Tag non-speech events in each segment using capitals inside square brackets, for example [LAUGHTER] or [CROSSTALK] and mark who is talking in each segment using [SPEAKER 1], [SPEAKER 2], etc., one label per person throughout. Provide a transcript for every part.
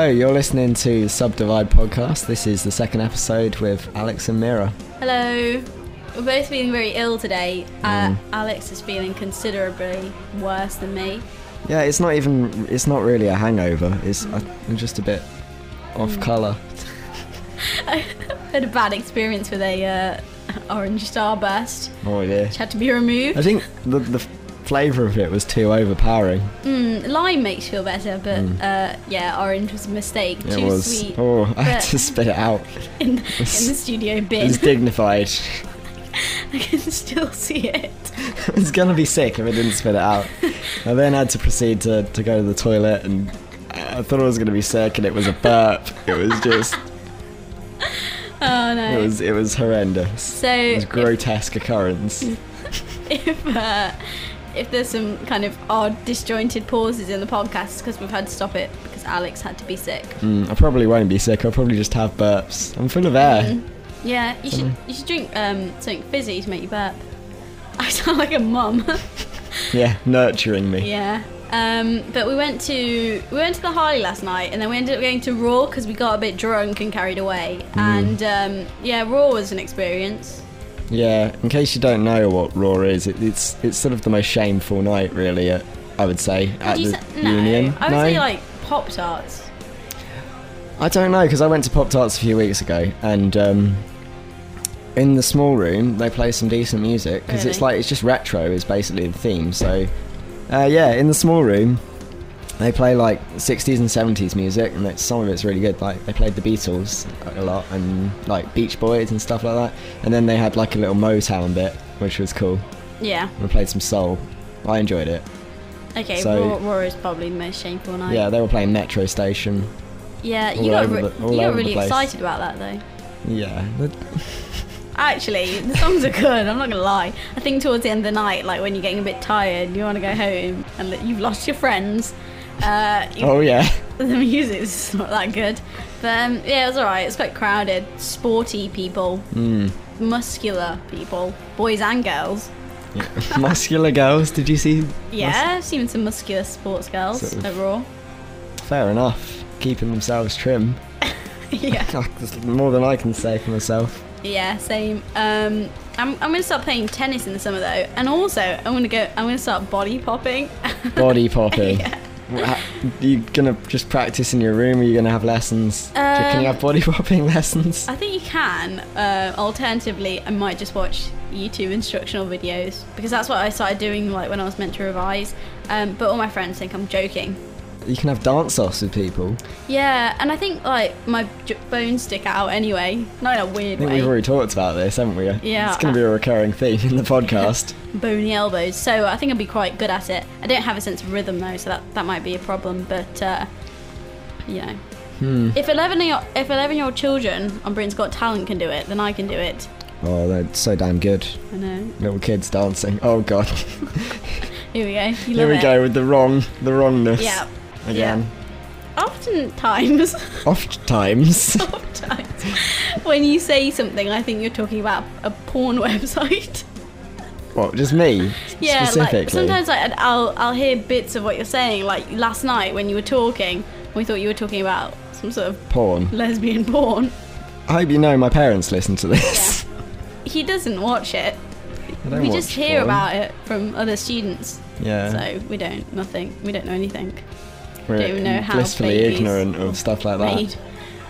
[SPEAKER 1] Hello, you're listening to Subdivide Podcast. This is the second episode with Alex and Mira.
[SPEAKER 2] Hello. We're both feeling very ill today. Uh,
[SPEAKER 1] Mm.
[SPEAKER 2] Alex is feeling considerably worse than me.
[SPEAKER 1] Yeah, it's not even, it's not really a hangover. It's I'm just a bit off
[SPEAKER 2] Mm.
[SPEAKER 1] colour. [LAUGHS]
[SPEAKER 2] I had a bad experience with a uh, orange starburst,
[SPEAKER 1] Oh, yeah.
[SPEAKER 2] which had to be removed.
[SPEAKER 1] I think the, the flavour of it was too overpowering.
[SPEAKER 2] Mm, lime makes you feel better, but
[SPEAKER 1] Mm.
[SPEAKER 2] uh, yeah, orange was a mistake.
[SPEAKER 1] It
[SPEAKER 2] Too
[SPEAKER 1] was,
[SPEAKER 2] sweet
[SPEAKER 1] oh, I had to spit it out. [LAUGHS]
[SPEAKER 2] in, in the studio
[SPEAKER 1] It
[SPEAKER 2] bin.
[SPEAKER 1] was dignified. [LAUGHS]
[SPEAKER 2] I can still see it. [LAUGHS]
[SPEAKER 1] I was gonna be sick if I didn't spit it out. I then had to proceed to, to go to the toilet and I thought I was gonna be sick and it was a burp. It was just
[SPEAKER 2] Oh no.
[SPEAKER 1] it was it was horrendous.
[SPEAKER 2] so
[SPEAKER 1] It was
[SPEAKER 2] if-
[SPEAKER 1] grotesque occurrence.
[SPEAKER 2] if uh, if there's some kind of odd disjointed pauses in the podcast because we've had to stop it because Alex had to be sick.
[SPEAKER 1] Mm, I probably won't be sick. I'll probably just have burps. I'm full of air.
[SPEAKER 2] Mm. Yeah, you should you should drink um, something fizzy to make you burp. [LAUGHS] I sound like a mum. [LAUGHS]
[SPEAKER 1] Yeah, nurturing me.
[SPEAKER 2] yeah. Um, but we went to we went to the Harley last night, and then we ended up going to Raw because we got a bit drunk and carried away. And um, yeah, Raw was an experience.
[SPEAKER 1] Yeah, in case you don't know what Raw is, it, it's it's sort of the most shameful night, really. At, I would say at
[SPEAKER 2] you
[SPEAKER 1] the
[SPEAKER 2] say, no,
[SPEAKER 1] Union.
[SPEAKER 2] I would
[SPEAKER 1] no,
[SPEAKER 2] say like Pop Tarts.
[SPEAKER 1] I don't know because I went to Pop Tarts a few weeks ago, and um, in the small room they play some decent music because it's like it's just retro is basically the theme. So uh, yeah, in the small room they play like 60s and 70s music, and it's, some of it's really good. Like they played the Beatles a lot and like Beach Boys and stuff like that. And then they had like a little Motown bit, which was cool.
[SPEAKER 2] Yeah.
[SPEAKER 1] We played some soul. I enjoyed it.
[SPEAKER 2] Okay.
[SPEAKER 1] So-
[SPEAKER 2] Raw is probably the most shameful night.
[SPEAKER 1] Yeah, they were playing Metro Station.
[SPEAKER 2] Yeah, you got, re-
[SPEAKER 1] the-
[SPEAKER 2] you got really excited about that though.
[SPEAKER 1] Yeah, [LAUGHS]
[SPEAKER 2] Actually, the songs are good. I'm not gonna lie. I think towards the end of the night, like when you're getting a bit tired, you want to go home and you've lost your friends. Uh, you-
[SPEAKER 1] oh yeah. [LAUGHS]
[SPEAKER 2] the music's not that good, but um, yeah, it was alright. It's quite crowded. Sporty people,
[SPEAKER 1] Mm.
[SPEAKER 2] muscular people, boys and girls.
[SPEAKER 1] Yeah. [LAUGHS] Muscular girls, did you see?
[SPEAKER 2] Yeah, I've seen some muscular sports girls
[SPEAKER 1] Sort of.
[SPEAKER 2] at Raw.
[SPEAKER 1] Fair enough. Keeping themselves trim. [LAUGHS]
[SPEAKER 2] yeah,
[SPEAKER 1] more than I can say for myself.
[SPEAKER 2] yeah, same. Um, I'm, I'm gonna start playing tennis in the summer though, and also I'm gonna go. I'm gonna start body popping.
[SPEAKER 1] Body popping.
[SPEAKER 2] Yeah.
[SPEAKER 1] You gonna just practice in your room? Or are you gonna have lessons? Do- can you
[SPEAKER 2] Um,
[SPEAKER 1] have body [LAUGHS] popping lessons?
[SPEAKER 2] I think you can. Uh, alternatively, I might just watch YouTube instructional videos because that's what I started doing like when I was meant to revise. Um, but all my friends think I'm joking.
[SPEAKER 1] You can have dance offs with people.
[SPEAKER 2] Yeah, and I think like my j- bones stick out anyway, not in a
[SPEAKER 1] I
[SPEAKER 2] weird
[SPEAKER 1] think
[SPEAKER 2] way.
[SPEAKER 1] we've already talked about this, haven't we?
[SPEAKER 2] Yeah,
[SPEAKER 1] It's gonna be a recurring theme in the podcast. [LAUGHS]
[SPEAKER 2] Bony elbows, so I think I'd be quite good at it. I don't have a sense of rhythm though, so that that might be a problem. But uh, you know,
[SPEAKER 1] hmm.
[SPEAKER 2] if eleven year if eleven year old children on Britain's Got Talent can do it, then I can do it.
[SPEAKER 1] Oh, they're so damn good.
[SPEAKER 2] I know.
[SPEAKER 1] Little kids dancing. Oh god. [LAUGHS]
[SPEAKER 2] Here we go. You
[SPEAKER 1] Here we
[SPEAKER 2] it.
[SPEAKER 1] go with the wrong, the wrongness.
[SPEAKER 2] Yeah.
[SPEAKER 1] Again.
[SPEAKER 2] Oftentimes, [LAUGHS]
[SPEAKER 1] Oft times. [LAUGHS]
[SPEAKER 2] oftentimes, when you say something, I think you're talking about a porn [LAUGHS] website.
[SPEAKER 1] what? Just me?
[SPEAKER 2] Yeah,
[SPEAKER 1] Specifically.
[SPEAKER 2] like sometimes like, I'll I'll hear bits of what you're saying. Like last night when you were talking, we thought you were talking about some sort of
[SPEAKER 1] Porn.
[SPEAKER 2] lesbian porn.
[SPEAKER 1] I hope you know my parents listen to this. Yeah.
[SPEAKER 2] He doesn't watch it. We
[SPEAKER 1] watch
[SPEAKER 2] just hear
[SPEAKER 1] porn.
[SPEAKER 2] about it from other students.
[SPEAKER 1] Yeah.
[SPEAKER 2] So we don't nothing. We don't know anything.
[SPEAKER 1] We're
[SPEAKER 2] don't even know how
[SPEAKER 1] blissfully ignorant of stuff like that.
[SPEAKER 2] Made.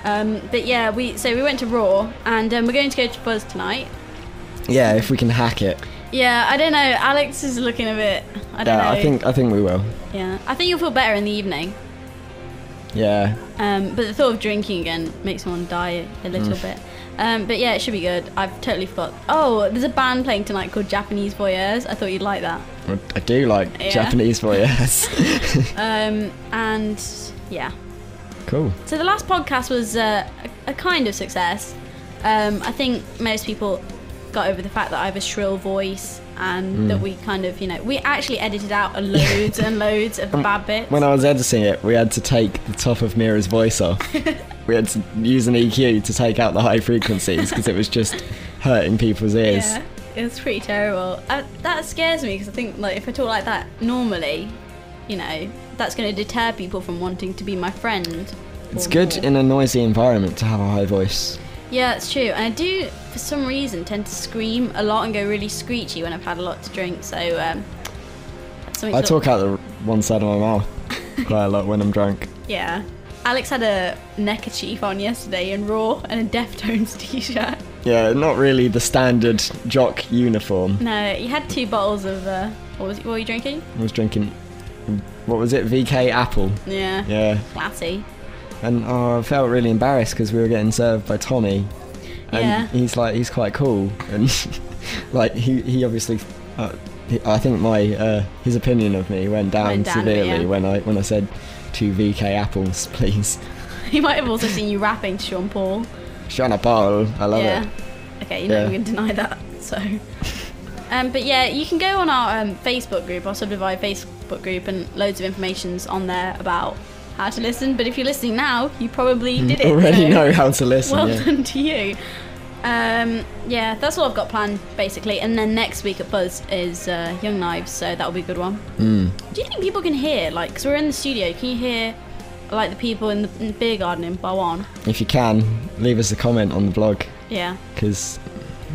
[SPEAKER 2] Um, but yeah, we so we went to Raw and um, we're going to go to Buzz tonight.
[SPEAKER 1] Yeah, if we can hack it.
[SPEAKER 2] Yeah, I don't know. Alex is looking a bit. I don't
[SPEAKER 1] yeah,
[SPEAKER 2] know.
[SPEAKER 1] I think I think we will.
[SPEAKER 2] Yeah, I think you'll feel better in the evening.
[SPEAKER 1] Yeah.
[SPEAKER 2] Um, but the thought of drinking again makes one die a little
[SPEAKER 1] Mm.
[SPEAKER 2] bit. Um, but yeah, it should be good. I've totally forgot. Oh, there's a band playing tonight called Japanese Voyeurs. I thought you'd like that.
[SPEAKER 1] I- do like
[SPEAKER 2] Yeah.
[SPEAKER 1] Japanese voyeurs. [LAUGHS] [LAUGHS]
[SPEAKER 2] Um, and yeah.
[SPEAKER 1] cool.
[SPEAKER 2] So the last podcast was uh, a, a kind of success. Um, I think most people got over the fact that I have a shrill voice and
[SPEAKER 1] Mm.
[SPEAKER 2] that we kind of, you know, we actually edited out loads and [LAUGHS] loads of the bad bits.
[SPEAKER 1] When I was editing it, we had to take the top of Mira's voice off. we had to use an EQ to take out the high frequencies because it was just hurting people's ears.
[SPEAKER 2] Yeah, it was pretty terrible. I, that scares me because I think like if I talk like that normally, you know, that's going to deter people from wanting to be my friend.
[SPEAKER 1] It's good
[SPEAKER 2] more.
[SPEAKER 1] in a noisy environment to have a high voice.
[SPEAKER 2] Yeah, it's true. And I do, for some reason, tend to scream a lot and go really screechy when I've had a lot to drink. So, um,
[SPEAKER 1] I talk out the one side of my mouth [LAUGHS] quite a lot when I'm drunk.
[SPEAKER 2] Yeah. Alex had a neckerchief on yesterday in Raw and a Deftones [LAUGHS] t-shirt.
[SPEAKER 1] Yeah, not really the standard jock uniform.
[SPEAKER 2] No, he had two bottles of, uh, what was what were you drinking?
[SPEAKER 1] I was drinking, what was it, VK Apple.
[SPEAKER 2] Yeah.
[SPEAKER 1] Yeah,
[SPEAKER 2] Classy.
[SPEAKER 1] and oh, I felt really embarrassed because we were getting served by Tommy, and
[SPEAKER 2] Yeah.
[SPEAKER 1] he's like, he's quite cool, and [LAUGHS] like he he obviously, uh, he, I think my uh, his opinion of me went down,
[SPEAKER 2] Went down
[SPEAKER 1] severely
[SPEAKER 2] yeah.
[SPEAKER 1] when I when I said two VK apples, [LAUGHS] please.
[SPEAKER 2] He might have also seen you rapping to Sean Paul.
[SPEAKER 1] Shana Paul, I love it.
[SPEAKER 2] yeah.
[SPEAKER 1] it.
[SPEAKER 2] Okay, you're not
[SPEAKER 1] Yeah.
[SPEAKER 2] going to deny that. So. Um, but yeah, you can go on our um, Facebook group, our Subdivide Facebook group, and loads of information's on there about how to listen. But if you're listening now, you probably did it.
[SPEAKER 1] Already
[SPEAKER 2] so
[SPEAKER 1] know how to listen.
[SPEAKER 2] Well
[SPEAKER 1] yeah.
[SPEAKER 2] done to you. Um, yeah, that's all I've got planned basically. And then next week at Buzz is uh, Young Knives, so that'll be a good one.
[SPEAKER 1] Mm.
[SPEAKER 2] Do you think people can hear, like, because we're in the studio, can you hear, like, the people in the, in the beer garden in Barwan?
[SPEAKER 1] If you can, leave us a comment on the blog
[SPEAKER 2] Yeah.
[SPEAKER 1] because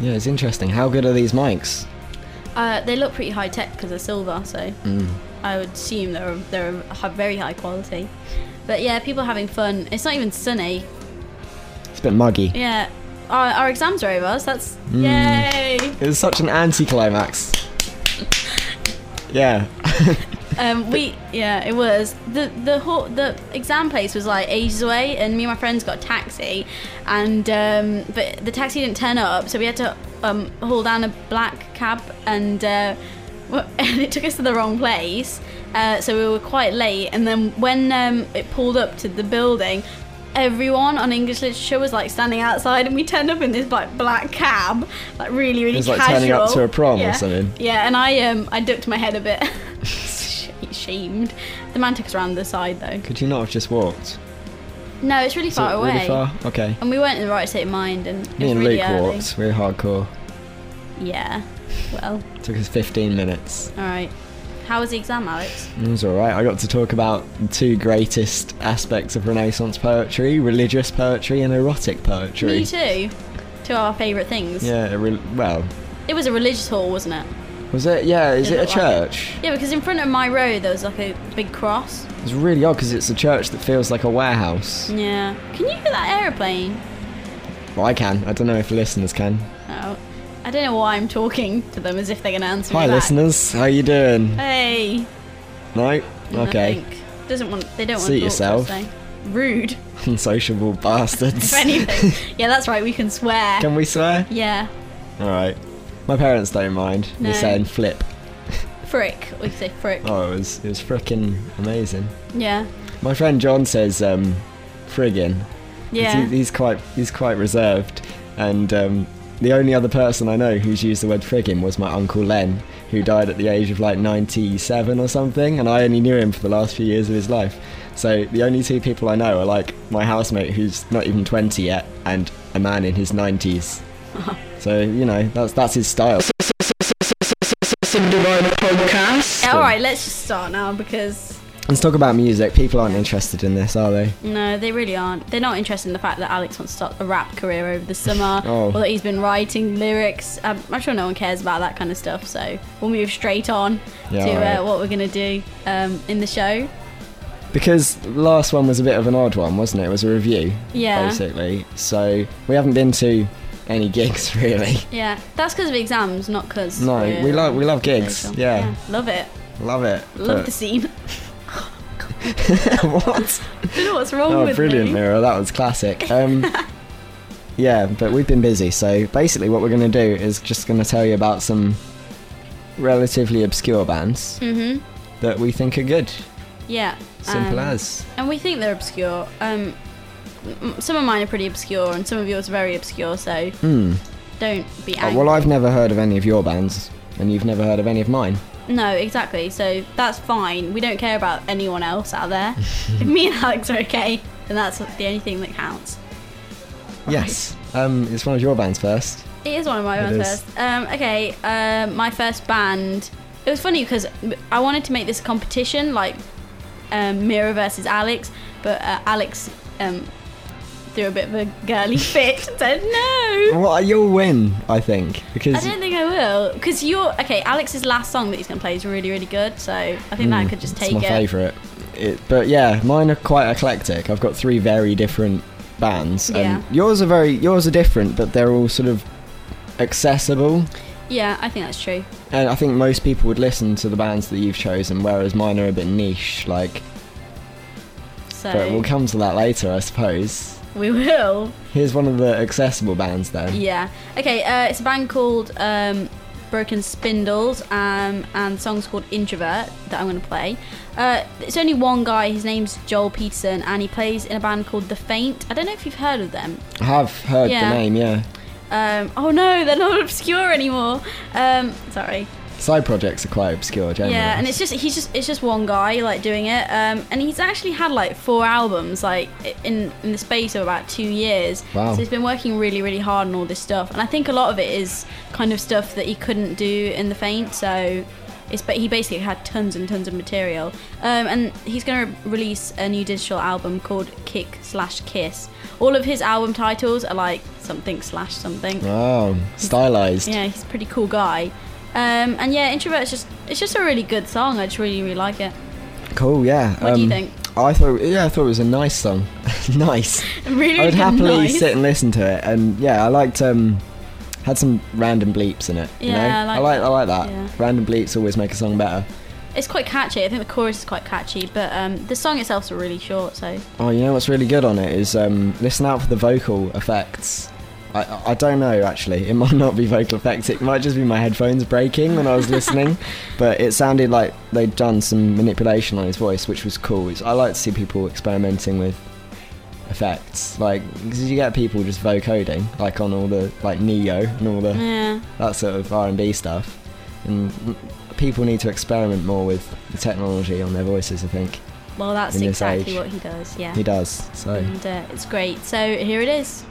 [SPEAKER 1] yeah, it's interesting. How good are these mics?
[SPEAKER 2] Uh, they look pretty high tech because they're silver, so
[SPEAKER 1] Mm.
[SPEAKER 2] I would assume they're they're very high quality. But yeah, people are having fun. It's not even sunny.
[SPEAKER 1] It's a bit muggy.
[SPEAKER 2] Yeah, our, our exams are over. So that's
[SPEAKER 1] Mm.
[SPEAKER 2] yay.
[SPEAKER 1] It was such an anticlimax. [LAUGHS] yeah. [LAUGHS]
[SPEAKER 2] Um, we yeah, it was the the whole the exam place was like ages away, and me and my friends got a taxi, and um, but the taxi didn't turn up, so we had to um, haul down a black cab, and uh, [LAUGHS] and it took us to the wrong place, uh, so we were quite late. And then when um, it pulled up to the building. Everyone on English literature was like standing outside, and we turned up in this like black cab, like really, really It
[SPEAKER 1] was like
[SPEAKER 2] casual.
[SPEAKER 1] turning up to a prom or something.
[SPEAKER 2] Yeah, and I um I ducked my head a bit, [LAUGHS] shamed. The man took us around the side though.
[SPEAKER 1] Could you not have just walked?
[SPEAKER 2] No, it's really
[SPEAKER 1] Is
[SPEAKER 2] far
[SPEAKER 1] it
[SPEAKER 2] away.
[SPEAKER 1] Really far? Okay.
[SPEAKER 2] And we weren't in the right state of mind, and it
[SPEAKER 1] Me
[SPEAKER 2] was
[SPEAKER 1] and
[SPEAKER 2] really
[SPEAKER 1] Luke
[SPEAKER 2] early.
[SPEAKER 1] walked. We were hardcore.
[SPEAKER 2] Yeah. Well,
[SPEAKER 1] took us 15 minutes.
[SPEAKER 2] all right. How was the exam, Alex?
[SPEAKER 1] It was alright. I got to talk about the two greatest aspects of Renaissance poetry religious poetry and erotic poetry.
[SPEAKER 2] Me too. Two of our favourite things.
[SPEAKER 1] Yeah, re- well,
[SPEAKER 2] It was a religious hall, wasn't it?
[SPEAKER 1] Was it? Yeah, is it a
[SPEAKER 2] look like it?
[SPEAKER 1] church?
[SPEAKER 2] Yeah, because in front of my row there was like a big cross.
[SPEAKER 1] It's really odd because it's a church that feels like a warehouse.
[SPEAKER 2] Yeah. Can you hear that aeroplane?
[SPEAKER 1] Well, I can. I don't know if listeners can.
[SPEAKER 2] Oh. I don't know why I'm talking to them as if they're going to answer
[SPEAKER 1] Hi,
[SPEAKER 2] me back.
[SPEAKER 1] listeners. How you doing?
[SPEAKER 2] Hey.
[SPEAKER 1] No? Okay.
[SPEAKER 2] Doesn't want. They don't want
[SPEAKER 1] Suit
[SPEAKER 2] to talk to us,
[SPEAKER 1] yourself.
[SPEAKER 2] Rude. [LAUGHS]
[SPEAKER 1] Unsociable bastards.
[SPEAKER 2] If anything. [LAUGHS] yeah, that's right. We can swear.
[SPEAKER 1] Can we swear?
[SPEAKER 2] yeah.
[SPEAKER 1] Alright. My parents don't mind.
[SPEAKER 2] No.
[SPEAKER 1] They're saying flip.
[SPEAKER 2] Frick. We say frick.
[SPEAKER 1] Oh, it was it was freaking amazing.
[SPEAKER 2] Yeah.
[SPEAKER 1] My friend John says um, friggin.
[SPEAKER 2] Yeah.
[SPEAKER 1] He, he's quite he's quite reserved, and um, the only other person I know who's used the word friggin was my uncle Len, who died at the age of like 97 or something, and I only knew him for the last few years of his life. So the only two people I know are like my housemate who's not even 20 yet, and a man in his 90s. [LAUGHS] so you know that's that's his style.
[SPEAKER 2] Yeah, all right. Let's just start now because
[SPEAKER 1] Let's talk about music. People aren't interested in this, are they?
[SPEAKER 2] no, they really aren't. They're not interested in the fact that Alex wants to start a rap career over the summer, [LAUGHS]
[SPEAKER 1] Oh.
[SPEAKER 2] or that he's been writing lyrics. Um, I'm sure no one cares about that kind of stuff. So we'll move straight on
[SPEAKER 1] Yeah,
[SPEAKER 2] to
[SPEAKER 1] all right.
[SPEAKER 2] uh, what we're gonna do um, in the show.
[SPEAKER 1] Because the last one was a bit of an odd one, wasn't it? It was a review,
[SPEAKER 2] Yeah.
[SPEAKER 1] basically. So we haven't been to any gigs [LAUGHS] really.
[SPEAKER 2] Yeah, that's because of exams, not because.
[SPEAKER 1] No, we love we love gigs. Yeah,
[SPEAKER 2] love it.
[SPEAKER 1] love it.
[SPEAKER 2] Love
[SPEAKER 1] but-
[SPEAKER 2] the scene. [LAUGHS] [LAUGHS]
[SPEAKER 1] what?
[SPEAKER 2] I don't know what's wrong
[SPEAKER 1] Oh,
[SPEAKER 2] with
[SPEAKER 1] brilliant,
[SPEAKER 2] me.
[SPEAKER 1] Mira. That was classic. Um, yeah, but we've been busy. So basically, what we're going to do is just going to tell you about some relatively obscure bands
[SPEAKER 2] Mhm.
[SPEAKER 1] that we think are good.
[SPEAKER 2] Yeah.
[SPEAKER 1] Simple
[SPEAKER 2] um,
[SPEAKER 1] as.
[SPEAKER 2] And we think they're obscure. Um, some of mine are pretty obscure, and some of yours are very obscure. So
[SPEAKER 1] Hmm.
[SPEAKER 2] don't be
[SPEAKER 1] Oh, well, I've never heard of any of your bands, and you've never heard of any of mine.
[SPEAKER 2] No, exactly. So that's fine. We don't care about anyone else out there. [LAUGHS] if me and Alex are okay, then that's the only thing that counts.
[SPEAKER 1] Yes. Um, it's one of your bands first.
[SPEAKER 2] It is one of my
[SPEAKER 1] It
[SPEAKER 2] bands
[SPEAKER 1] is.
[SPEAKER 2] first. Um, okay, um, my first band. It was funny because I wanted to make this competition, like um, Mira versus Alex, but uh, Alex um, threw a bit of a girly [LAUGHS] fit. and said no.
[SPEAKER 1] Well, you'll win, I think, because I
[SPEAKER 2] don't think I will, because you're okay. Alex's last song that he's gonna play is really, really good. So I think that
[SPEAKER 1] Mm,
[SPEAKER 2] could just take it.
[SPEAKER 1] it's my
[SPEAKER 2] it.
[SPEAKER 1] favourite. It, but yeah, mine are quite eclectic. I've got three very different bands,
[SPEAKER 2] Yeah.
[SPEAKER 1] and yours are very yours are different, but they're all sort of accessible.
[SPEAKER 2] Yeah, I think that's true.
[SPEAKER 1] And I think most people would listen to the bands that you've chosen, whereas mine are a bit niche. Like,
[SPEAKER 2] So
[SPEAKER 1] but we'll come to that later, I suppose.
[SPEAKER 2] We will.
[SPEAKER 1] Here's one of the accessible bands then.
[SPEAKER 2] Yeah. Okay. Uh, it's a band called um, Broken Spindles, um, and the song's called Introvert that I'm going to play. Uh, it's only one guy. His name's Joel Petersen, and he plays in a band called The Faint. I don't know if you've heard of them.
[SPEAKER 1] I have heard
[SPEAKER 2] Yeah.
[SPEAKER 1] the name, yeah.
[SPEAKER 2] Um, oh no, they're not obscure anymore. Um, sorry.
[SPEAKER 1] Side projects are quite obscure, generally.
[SPEAKER 2] Yeah, and it's just he's just it's just one guy like doing it, um, and he's actually had like four albums like in in the space of about two years.
[SPEAKER 1] Wow.
[SPEAKER 2] So he's been working really really hard on all this stuff, and I think a lot of it is kind of stuff that he couldn't do in the Faint. So it's but he basically had tons and tons of material, um, and he's going to release a new digital album called Kick Slash Kiss. All of his album titles are like something slash something.
[SPEAKER 1] Oh, stylized.
[SPEAKER 2] Yeah, he's a pretty cool guy. Um, and yeah, Introvert is just it's just a really good song. I just really really like it.
[SPEAKER 1] Cool, yeah.
[SPEAKER 2] What do you
[SPEAKER 1] Um,
[SPEAKER 2] think?
[SPEAKER 1] I thought, yeah, I thought it was a nice song. [LAUGHS] nice. [LAUGHS]
[SPEAKER 2] Really,
[SPEAKER 1] I would happily
[SPEAKER 2] nice.
[SPEAKER 1] sit and listen to it, and yeah, I liked um, had some random bleeps in it. You
[SPEAKER 2] Yeah,
[SPEAKER 1] know?
[SPEAKER 2] I like
[SPEAKER 1] I like,
[SPEAKER 2] that.
[SPEAKER 1] I like that.
[SPEAKER 2] Yeah.
[SPEAKER 1] Random bleeps always make a song better.
[SPEAKER 2] It's quite catchy. I think the chorus is quite catchy, but um, the song itself's really short. So
[SPEAKER 1] Oh, you know what's really good on it is um, listen out for the vocal effects. I, I- don't know actually. It might not be vocal effects. It might just be my headphones breaking when I was listening. [LAUGHS] but it sounded like they'd done some manipulation on his voice, which was cool. It's, I like to see people experimenting with effects, like because you get people just vocoding, like on all the like Ne-Yo and all the
[SPEAKER 2] yeah,
[SPEAKER 1] that sort of R and B stuff. And people need to experiment more with the technology on their voices. I think
[SPEAKER 2] well that's exactly
[SPEAKER 1] age.
[SPEAKER 2] what he does. Yeah,
[SPEAKER 1] he does. So.
[SPEAKER 2] and uh, it's great. So here it is.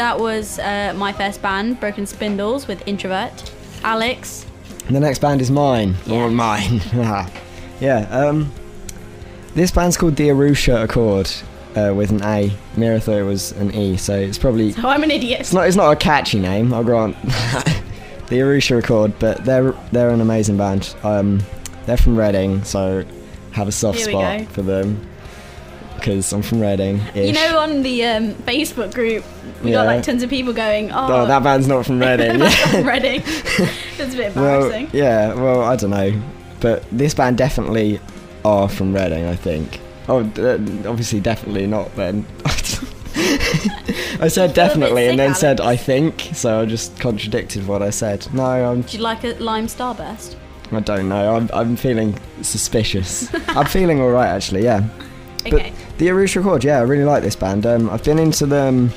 [SPEAKER 3] That
[SPEAKER 2] was uh, my first band, Broken Spindles, with Introvert. Alex,
[SPEAKER 1] And the next band is mine.
[SPEAKER 2] Yeah.
[SPEAKER 1] Or mine. [LAUGHS] yeah. Um, this band's called the Arusha Accord uh, with an A. Mira thought it was an E, so it's probably
[SPEAKER 2] oh, [LAUGHS] I'm an idiot.
[SPEAKER 1] it's not it's not a catchy name. I'll grant. [LAUGHS] the Arusha Accord, but they're they're an amazing band. Um, they're from Reading, so have a soft spot
[SPEAKER 2] go.
[SPEAKER 1] for them because I'm from Reading.
[SPEAKER 2] You know, on the um, Facebook group, we got like tons of people going, "Oh,
[SPEAKER 1] Oh, that band's not from [LAUGHS] Reading.
[SPEAKER 2] not [LAUGHS] Reading." [LAUGHS] That's a bit
[SPEAKER 1] well, yeah. Well, I don't know, but this band definitely are from Reading. I think. Oh, d- uh, obviously, definitely not. Then I said definitely,
[SPEAKER 2] sick,
[SPEAKER 1] and then
[SPEAKER 2] Alex.
[SPEAKER 1] said I think. So I just contradicted what I said. No, I'm.
[SPEAKER 2] Would you like a lime starburst?
[SPEAKER 1] I don't know. I'm, I'm feeling suspicious. I'm feeling all right, actually. Yeah.
[SPEAKER 2] Okay.
[SPEAKER 1] But the Arusha Accord, yeah, I really like this band. Um, I've been into them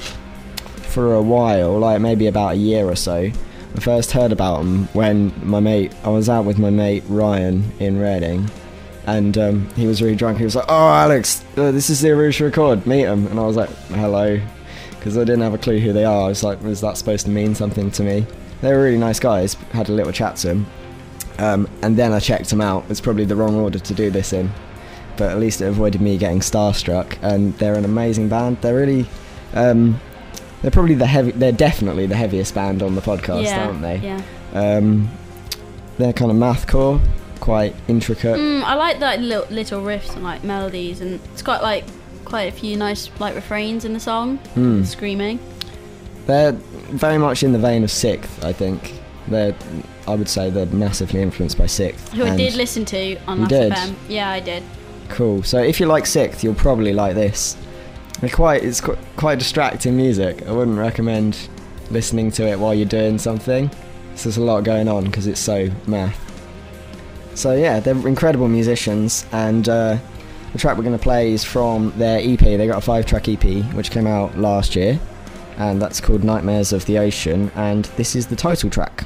[SPEAKER 1] for a while, like maybe about a year or so. I first heard about them when my mate, I was out with my mate Ryan in Reading, and um, he was really drunk. He was like, "Oh, Alex, uh, this is the Arusha Accord. Meet them." And I was like, "Hello," because I didn't have a clue who they are. I was like, "Was that supposed to mean something to me?" They were really nice guys. Had a little chat to them, um, and then I checked them out. It's probably the wrong order to do this in but at least it avoided me getting starstruck. And they're an amazing band. They're really, um, they're probably the heavy. They're definitely the heaviest band on the podcast,
[SPEAKER 2] yeah.
[SPEAKER 1] aren't they?
[SPEAKER 2] Yeah.
[SPEAKER 1] Um, they're kind of mathcore, quite intricate.
[SPEAKER 2] Mm, I like that little, little riffs and like melodies, and it's got like quite a few nice like refrains in the song.
[SPEAKER 1] Hmm.
[SPEAKER 2] Screaming.
[SPEAKER 1] They're very much in the vein of SikTh, I think. They're, I would say, they're massively influenced by SikTh.
[SPEAKER 2] Who I did listen to on Last
[SPEAKER 1] did?
[SPEAKER 2] FM. Yeah, I did.
[SPEAKER 1] Cool. So if you like SikTh, you'll probably like this. They're quite, it's qu- quite distracting music. I wouldn't recommend listening to it while you're doing something. So there's a lot going on because it's so math. So yeah, they're incredible musicians, and uh, the track we're going to play is from their EP. They got a five-track EP which came out last year, and that's called Nightmares of the Ocean. And this is the title track.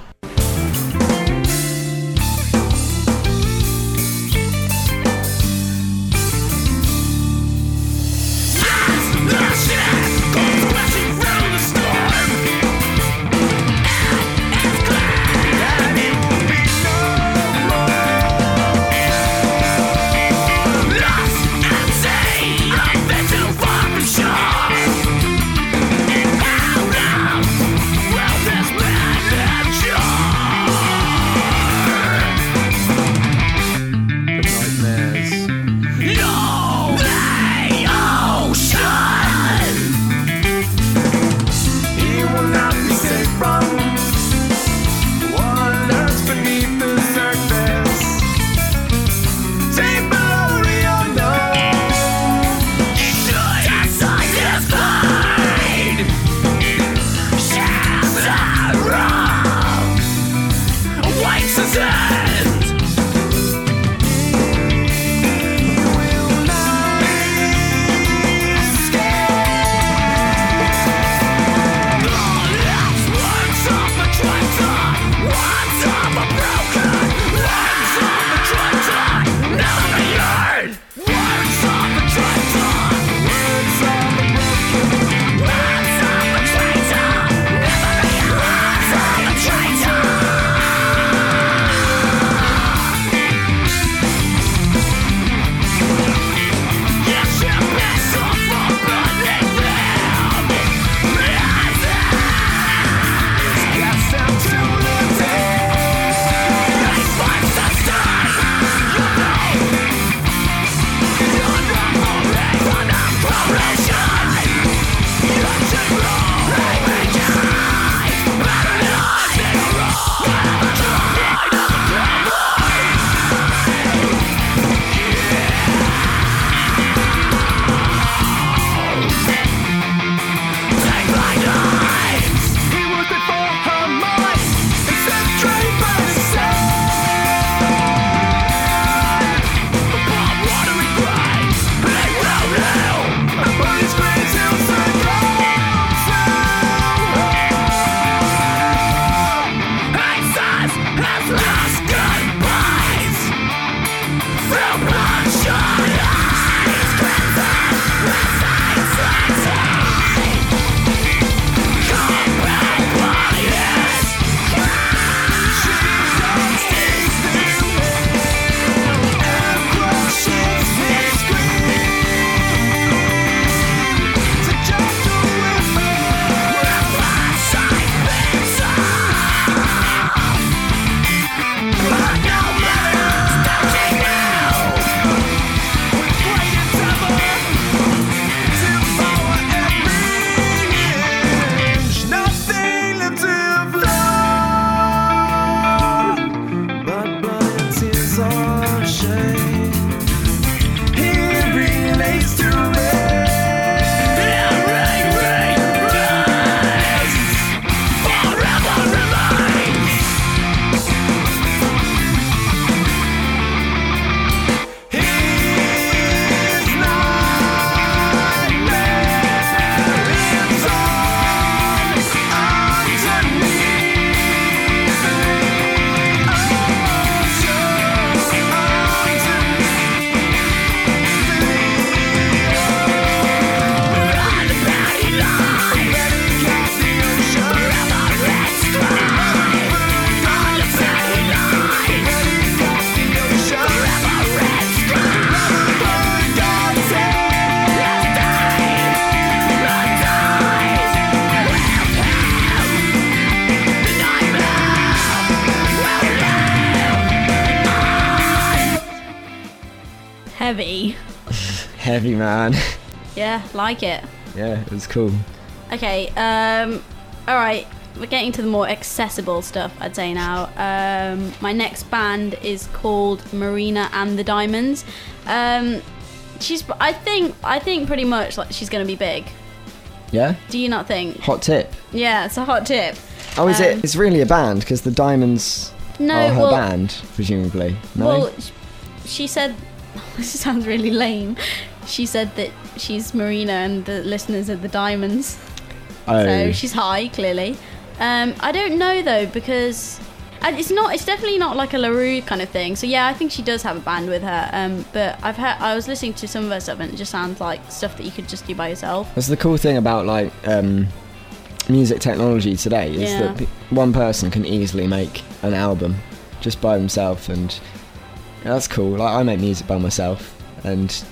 [SPEAKER 2] Yeah, like it.
[SPEAKER 1] yeah, it was cool.
[SPEAKER 2] Okay, um, alright, we're getting to the more accessible stuff, I'd say now. Um, my next band is called Marina and the Diamonds. Um, she's, I think, I think pretty much like she's gonna be big.
[SPEAKER 1] Yeah?
[SPEAKER 2] Do you not think?
[SPEAKER 1] Hot tip.
[SPEAKER 2] Yeah, it's a hot tip.
[SPEAKER 1] Oh, is
[SPEAKER 2] Um,
[SPEAKER 1] it? It's really a band because the Diamonds
[SPEAKER 2] No,
[SPEAKER 1] are her
[SPEAKER 2] well,
[SPEAKER 1] band, presumably. No?
[SPEAKER 2] well, she said, [LAUGHS] this sounds really lame. She said that she's Marina and the listeners are the Diamonds.
[SPEAKER 1] oh.
[SPEAKER 2] So she's high, clearly. Um, I don't know though because and it's not. It's definitely not like a La Roux kind of thing. So yeah, I think she does have a band with her. Um, but I've heard. I was listening to some of her stuff and it just sounds like stuff that you could just do by yourself.
[SPEAKER 1] That's the cool thing about like um, music technology today is
[SPEAKER 2] Yeah.
[SPEAKER 1] that one person can easily make an album just by themselves, and that's cool. Like I make music by myself, and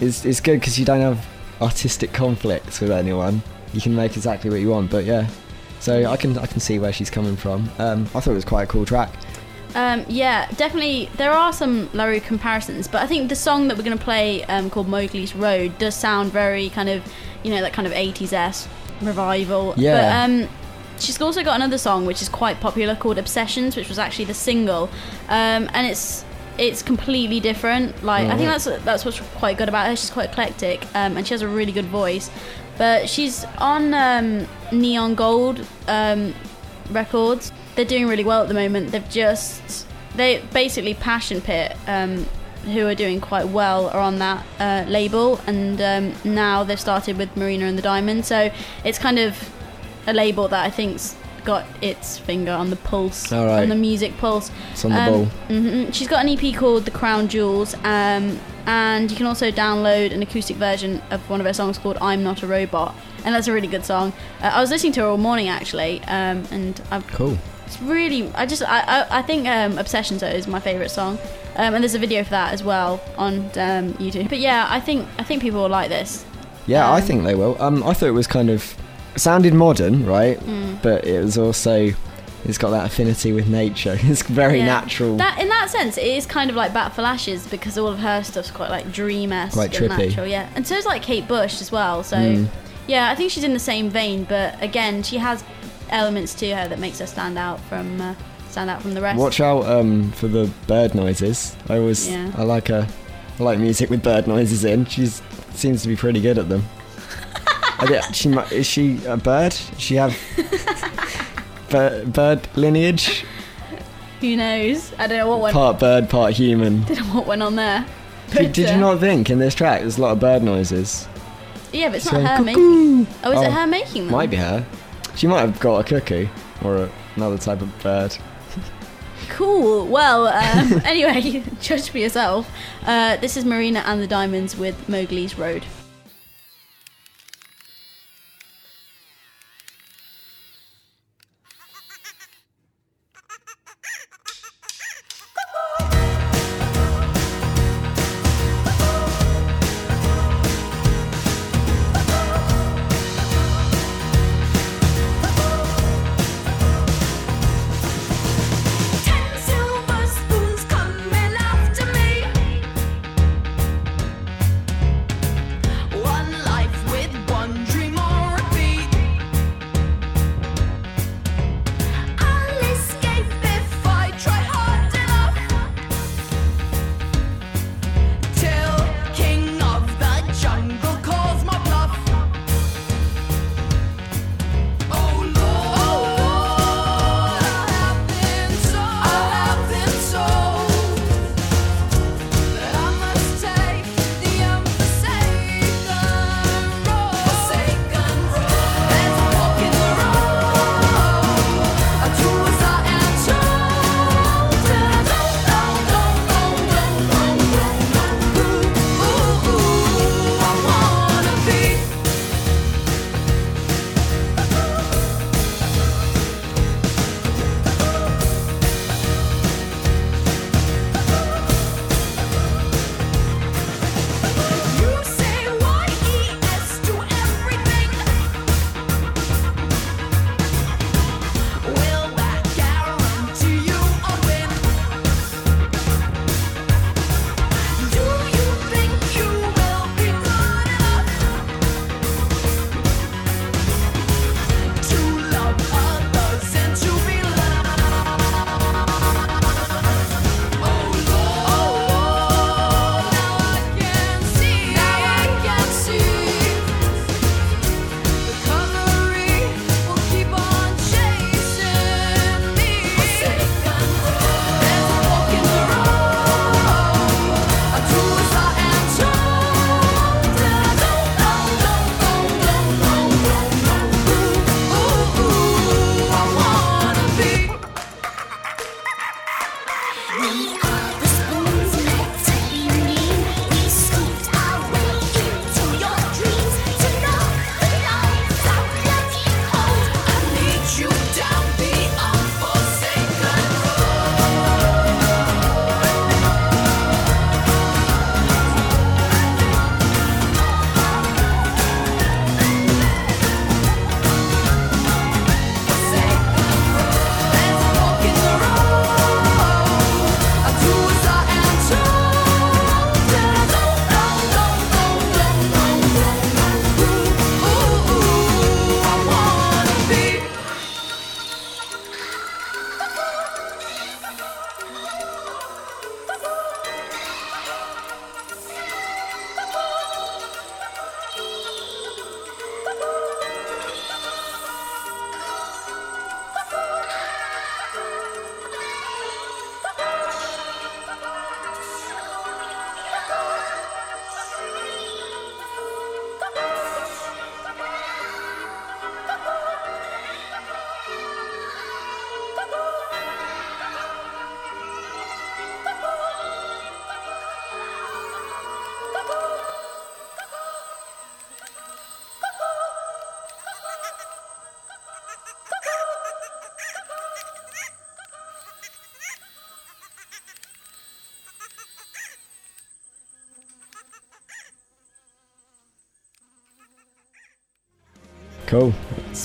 [SPEAKER 1] it's it's good because you don't have artistic conflicts with anyone. You can make exactly what you want. But yeah, so I can I can see where she's coming from. Um, I thought it was quite a cool track.
[SPEAKER 2] Um, yeah, definitely. There are some La Roux comparisons, but I think the song that we're going to play, um, called Mowgli's Road, does sound very kind of, you know, that kind of 80s s revival.
[SPEAKER 1] Yeah.
[SPEAKER 2] But um, she's also got another song which is quite popular called Obsessions, which was actually the single, um, and it's it's completely different. Like I think that's that's what's quite good about her. She's quite eclectic, um, and she has a really good voice. But she's on um, Neon Gold um, records. They're doing really well at the moment. They've just they basically Passion Pit, um, who are doing quite well, are on that uh, label, and um, now they've started with Marina and the Diamond. So it's kind of a label that I think's got its finger on the pulse,
[SPEAKER 1] All right.
[SPEAKER 2] on the music pulse.
[SPEAKER 1] It's on the ball.
[SPEAKER 2] hmm She's got an EP called The Crown Jewels, um, and you can also download an acoustic version of one of her songs called I'm Not a Robot, and that's a really good song. Uh, I was listening to her all morning actually, um, and I've,
[SPEAKER 1] Cool.
[SPEAKER 2] it's really I just I I, I think um, Obsessions though is my favorite song, um, and there's a video for that as well on um, YouTube. But yeah, I think I think people will like this.
[SPEAKER 1] Yeah, I
[SPEAKER 2] Um,
[SPEAKER 1] think they will. Um, I thought it was kind of sounded modern, right?
[SPEAKER 2] Mm.
[SPEAKER 1] But it was also it's got that affinity with nature. [LAUGHS] It's very
[SPEAKER 2] Yeah.
[SPEAKER 1] natural.
[SPEAKER 2] That in that sense, it is kind of like Bat for Lashes because all of her stuff's quite like dream-esque
[SPEAKER 1] Quite
[SPEAKER 2] and
[SPEAKER 1] trippy.
[SPEAKER 2] natural, yeah. And so is like Kate Bush as well. So
[SPEAKER 1] Mm.
[SPEAKER 2] yeah, I think she's in the same vein, but again, she has elements to her that makes her stand out from uh, stand out from the rest.
[SPEAKER 1] Watch out um, for the bird noises. I always
[SPEAKER 2] Yeah.
[SPEAKER 1] I like her. I like music with bird noises in. She seems to be pretty good at them. She is she a bird? Does she have [LAUGHS] bir- bird lineage?
[SPEAKER 2] Who knows? I don't know what went.
[SPEAKER 1] Part bird, part human. [LAUGHS]
[SPEAKER 2] don't know what went on there.
[SPEAKER 1] Did, did
[SPEAKER 2] uh,
[SPEAKER 1] you not think in this track there's a lot of bird noises?
[SPEAKER 2] Yeah, but it's not her making. Oh, is
[SPEAKER 1] Oh,
[SPEAKER 2] it her making them?
[SPEAKER 1] Might be her. She might have got a cuckoo or a, another type of bird.
[SPEAKER 2] Cool. Well, [LAUGHS] um, anyway, judge for yourself. Uh, this is Marina and the Diamonds with Mowgli's Road.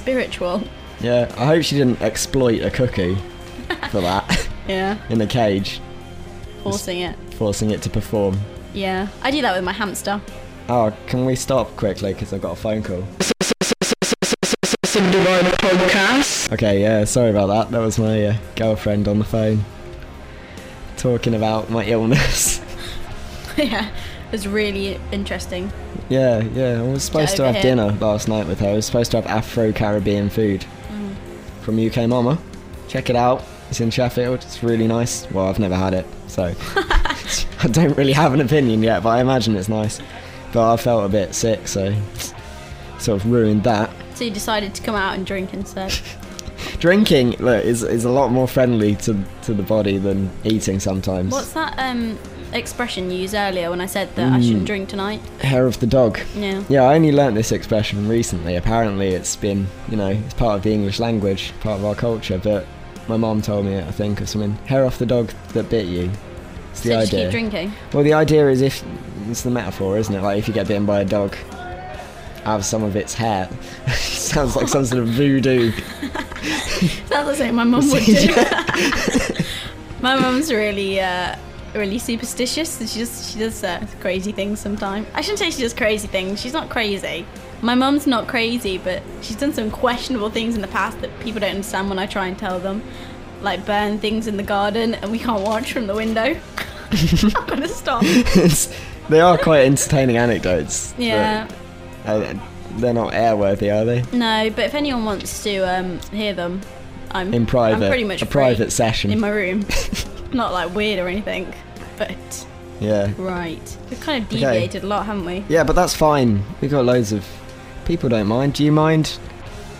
[SPEAKER 2] Spiritual.
[SPEAKER 1] Yeah, I hope she didn't exploit a cookie [LAUGHS] for that
[SPEAKER 2] Yeah. [LAUGHS]
[SPEAKER 1] in a cage,
[SPEAKER 2] Forcing it.
[SPEAKER 1] forcing it to perform.
[SPEAKER 2] Yeah. I do that with my hamster.
[SPEAKER 1] Oh, can we stop quickly because I've got a phone call? Okay, yeah, sorry about that. That was my uh, girlfriend on the phone talking about my illness. [LAUGHS]
[SPEAKER 2] yeah. It was really interesting.
[SPEAKER 1] yeah, yeah. I was supposed to have
[SPEAKER 2] here.
[SPEAKER 1] dinner last night with her. I was supposed to have Afro Caribbean food
[SPEAKER 2] Mm.
[SPEAKER 1] from UK Mama. Check it out. It's in Sheffield. It's really nice. Well, I've never had it, so [LAUGHS] [LAUGHS] I don't really have an opinion yet, but I imagine it's nice. But I felt a bit sick, so sort of ruined that.
[SPEAKER 2] So you decided to come out and drink instead. [LAUGHS]
[SPEAKER 1] Drinking, look, is is a lot more friendly to to the body than eating sometimes.
[SPEAKER 2] What's that um expression you used earlier when I said that I
[SPEAKER 1] Mm.
[SPEAKER 2] shouldn't drink tonight?
[SPEAKER 1] Hair of the dog.
[SPEAKER 2] Yeah.
[SPEAKER 1] Yeah, I only learnt this expression recently. Apparently, it's been, you know, it's part of the English language, part of our culture. But my mom told me it, I think, or something. Hair off the dog that bit you. It's the
[SPEAKER 2] so
[SPEAKER 1] idea.
[SPEAKER 2] keep drinking.
[SPEAKER 1] Well, the idea is if it's the metaphor, isn't it? Like if you get bitten by a dog, have some of its hair. [LAUGHS] Sounds like some sort of voodoo. [LAUGHS] [LAUGHS]
[SPEAKER 2] Sounds like my mum would do. my mum's really, uh, really superstitious, and she just she does uh, crazy things sometimes. I shouldn't say she does crazy things. She's not crazy. My mum's not crazy, but she's done some questionable things in the past that people don't understand when I try and tell them, like burn things in the garden, and we can't watch from the window. [LAUGHS] I'm gonna stop.
[SPEAKER 1] They are quite entertaining anecdotes. but,
[SPEAKER 2] Yeah.
[SPEAKER 1] uh, they're not airworthy, are they?
[SPEAKER 2] No, but if anyone wants to um, hear them, I'm
[SPEAKER 1] In private,
[SPEAKER 2] I'm pretty much
[SPEAKER 1] a private session.
[SPEAKER 2] in my room. [LAUGHS] Not like weird or anything, but
[SPEAKER 1] yeah.
[SPEAKER 2] right. We've kind of
[SPEAKER 1] Okay.
[SPEAKER 2] deviated a lot, haven't we?
[SPEAKER 1] Yeah, but that's fine. We've got loads of people don't mind. Do you mind?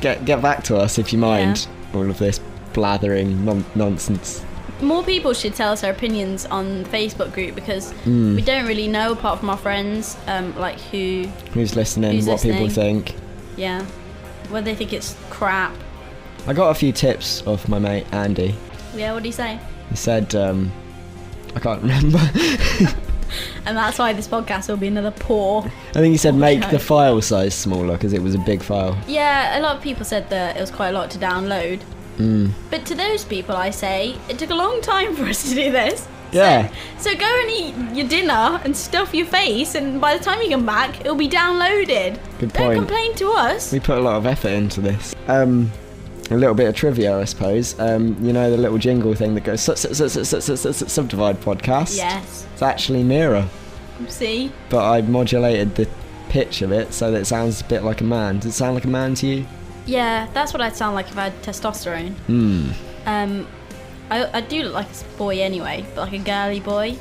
[SPEAKER 1] Get get back to us if you mind all of this blathering non- nonsense.
[SPEAKER 2] More people should tell us their opinions on the Facebook group because
[SPEAKER 1] Hmm.
[SPEAKER 2] we don't really know, apart from our friends, um, like who,
[SPEAKER 1] Who's listening?
[SPEAKER 2] Who's
[SPEAKER 1] what people think?
[SPEAKER 2] yeah, whether they think it's crap.
[SPEAKER 1] I got a few tips off my mate Andy.
[SPEAKER 2] Yeah, what do you say?
[SPEAKER 1] He said, um, I can't remember. [LAUGHS]
[SPEAKER 2] And that's why this podcast will be another poor.
[SPEAKER 1] I think he said make
[SPEAKER 2] Okay.
[SPEAKER 1] the file size smaller because it was a big file.
[SPEAKER 2] Yeah, a lot of people said that it was quite a lot to download.
[SPEAKER 1] Mm.
[SPEAKER 2] But to those people, I say it took a long time for us to do this.
[SPEAKER 1] Yeah.
[SPEAKER 2] So go and eat your dinner and stuff your face, and by the time you come back, it'll be downloaded.
[SPEAKER 1] Good point.
[SPEAKER 2] Don't complain to us.
[SPEAKER 1] We put a lot of effort into this. Um, a little bit of trivia, I suppose. Um, you know the little jingle thing that goes subdivide podcast.
[SPEAKER 2] Yes.
[SPEAKER 1] It's actually nearer.
[SPEAKER 2] See.
[SPEAKER 1] But I modulated the pitch of it so that it sounds a bit like a man. Does it sound like a man to you?
[SPEAKER 2] Yeah, that's what I'd sound like if I had testosterone.
[SPEAKER 1] Hmm.
[SPEAKER 2] Um, I, I do look like a boy anyway, but like a girly boy,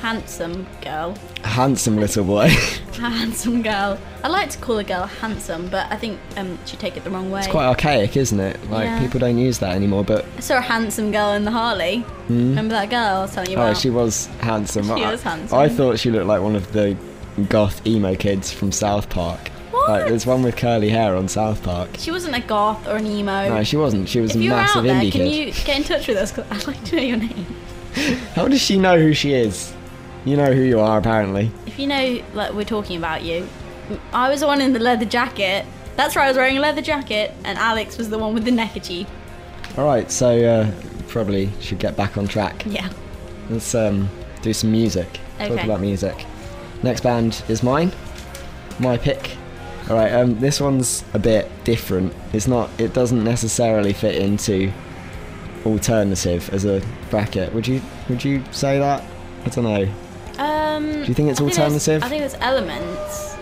[SPEAKER 2] handsome girl,
[SPEAKER 1] handsome little boy. [LAUGHS]
[SPEAKER 2] Handsome girl. I like to call a girl handsome, but I think um, she'd take it the wrong way.
[SPEAKER 1] it's quite archaic, isn't it? Like
[SPEAKER 2] Yeah.
[SPEAKER 1] people don't use that anymore. But
[SPEAKER 2] I saw a handsome girl in the Harley. Remember that girl I was telling you
[SPEAKER 1] Hmm? oh, she was handsome.
[SPEAKER 2] She
[SPEAKER 1] I,
[SPEAKER 2] was handsome.
[SPEAKER 1] I thought she looked like one of the goth emo kids from South Park.
[SPEAKER 2] What?
[SPEAKER 1] Like there's one with curly hair on South Park.
[SPEAKER 2] She wasn't a goth or an emo.
[SPEAKER 1] No, she wasn't. She was
[SPEAKER 2] if
[SPEAKER 1] a massive
[SPEAKER 2] out there,
[SPEAKER 1] indie
[SPEAKER 2] can
[SPEAKER 1] kid.
[SPEAKER 2] you get in touch with us? I'd like to know your name. [LAUGHS]
[SPEAKER 1] How does she know who she is? You know who you are, apparently.
[SPEAKER 2] If you know, like we're talking about you, I was the one in the leather jacket. That's right, I was wearing a leather jacket, and Alex was the one with the neckerchief.
[SPEAKER 1] All right, so uh, probably should get back on track.
[SPEAKER 2] Yeah.
[SPEAKER 1] Let's um, do some music.
[SPEAKER 2] Okay.
[SPEAKER 1] Talk about music. Next band is mine. My pick. All right, um, this one's a bit different. It's not. It doesn't necessarily fit into alternative as a bracket. Would you? Would you say that? I don't know.
[SPEAKER 2] Um,
[SPEAKER 1] Do you think it's
[SPEAKER 2] I
[SPEAKER 1] alternative?
[SPEAKER 2] I think it's elements.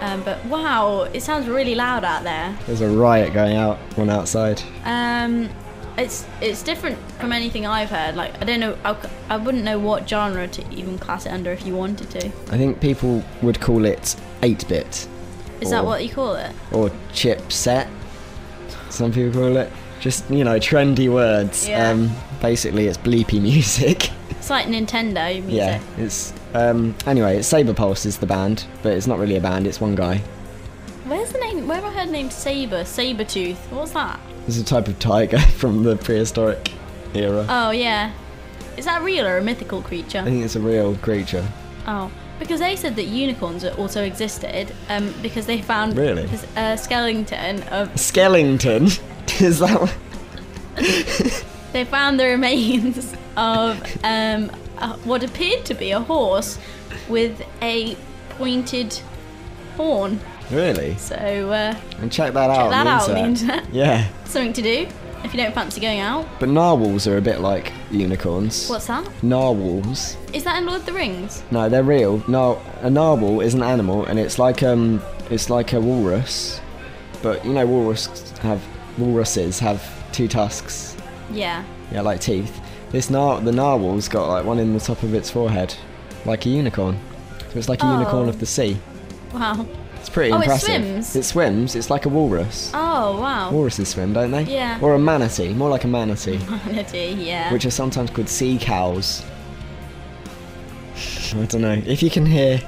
[SPEAKER 2] Um, but wow, it sounds really loud out there.
[SPEAKER 1] There's a riot going out on outside.
[SPEAKER 2] Um, it's it's different from anything I've heard. Like I don't know, I, I wouldn't know what genre to even class it under if you wanted to.
[SPEAKER 1] I think people would call it 8-bit
[SPEAKER 2] Is that what you call it?
[SPEAKER 1] or chipset. Some people call it. Just you know, trendy words.
[SPEAKER 2] Yeah.
[SPEAKER 1] Um, basically, it's bleepy [LAUGHS] music.
[SPEAKER 2] It's like Nintendo music.
[SPEAKER 1] yeah, it's um. Anyway, it's Sabrepulse is the band, but it's not really a band. It's one guy.
[SPEAKER 2] Where's the name? Where have I heard the name Saber? Sabertooth. What's that?
[SPEAKER 1] It's a type of tiger [LAUGHS] from the prehistoric era.
[SPEAKER 2] Oh yeah. Is that real or a mythical creature?
[SPEAKER 1] I think it's a real creature.
[SPEAKER 2] Oh, because they said that unicorns also existed um, because they found
[SPEAKER 1] Really?
[SPEAKER 2] this uh, skeleton of
[SPEAKER 1] Skellington. [LAUGHS] Is that what? [LAUGHS]
[SPEAKER 2] they found the [LAUGHS] remains of um, a, what appeared to be a horse with a pointed horn.
[SPEAKER 1] Really?
[SPEAKER 2] So uh,
[SPEAKER 1] And check that out.
[SPEAKER 2] that
[SPEAKER 1] on
[SPEAKER 2] out on the
[SPEAKER 1] internet.
[SPEAKER 2] internet. [LAUGHS]
[SPEAKER 1] Yeah. [LAUGHS]
[SPEAKER 2] something to do if you don't fancy going out.
[SPEAKER 1] But narwhals are a bit like unicorns.
[SPEAKER 2] What's that?
[SPEAKER 1] Narwhals.
[SPEAKER 2] Is that in Lord of the Rings?
[SPEAKER 1] No, they're real. No, a narwhal is an animal, and it's like um, it's like a walrus. But you know, walrus have walruses have two tusks.
[SPEAKER 2] Yeah.
[SPEAKER 1] Yeah, like teeth. This nar the narwhal's got like one in the top of its forehead, like a unicorn. So it's like a unicorn
[SPEAKER 2] Oh.
[SPEAKER 1] of the sea.
[SPEAKER 2] Wow.
[SPEAKER 1] It's pretty
[SPEAKER 2] Oh, it
[SPEAKER 1] impressive.
[SPEAKER 2] swims?
[SPEAKER 1] It swims. It's like a walrus.
[SPEAKER 2] Oh wow.
[SPEAKER 1] Walruses swim, don't they?
[SPEAKER 2] Yeah.
[SPEAKER 1] Or a manatee, more like a manatee, [LAUGHS]
[SPEAKER 2] Manatee, yeah.
[SPEAKER 1] which are sometimes called sea cows. [SIGHS] I don't know. If you can hear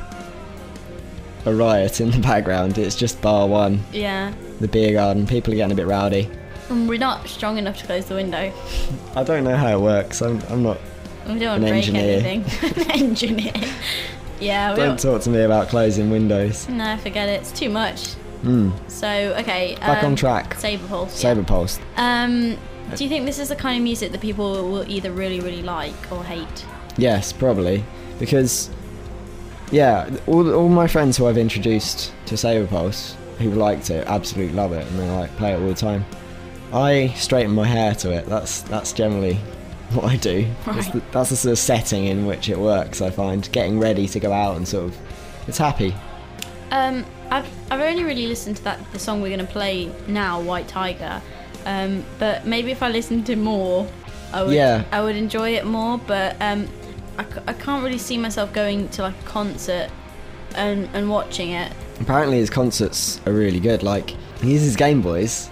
[SPEAKER 1] a riot in the background, it's just bar one,
[SPEAKER 2] yeah.
[SPEAKER 1] the beer garden. People are getting a bit rowdy.
[SPEAKER 2] And we're not strong enough to close the window.
[SPEAKER 1] I don't know how it works. I'm, I'm not.
[SPEAKER 2] We don't want
[SPEAKER 1] An
[SPEAKER 2] to break
[SPEAKER 1] engineer.
[SPEAKER 2] anything. [LAUGHS] [LAUGHS] An engineer. Yeah, we
[SPEAKER 1] Don't
[SPEAKER 2] don't.
[SPEAKER 1] talk to me about closing windows.
[SPEAKER 2] No, forget it. It's too much.
[SPEAKER 1] Hmm.
[SPEAKER 2] So okay.
[SPEAKER 1] Back on
[SPEAKER 2] um,
[SPEAKER 1] track.
[SPEAKER 2] Sabrepulse.
[SPEAKER 1] Saber Pulse.
[SPEAKER 2] Um, do you think this is the kind of music that people will either really, really like or hate?
[SPEAKER 1] Yes, probably. Because, yeah, all, all my friends who I've introduced to Sabrepulse, who liked it, absolutely love it, and they like play it all the time. I straighten my hair to it. That's that's generally what I do. That's,
[SPEAKER 2] Right.
[SPEAKER 1] the, that's the sort of setting in which it works. I find getting ready to go out and sort of, it's happy.
[SPEAKER 2] Um, I've I've only really listened to that the song we're gonna play now, White Tiger. Um, but maybe if I listened to more, I would
[SPEAKER 1] Yeah.
[SPEAKER 2] I would enjoy it more. But um, I, I can't really see myself going to like a concert and and watching it.
[SPEAKER 1] Apparently his concerts are really good. Like he uses Game Boys.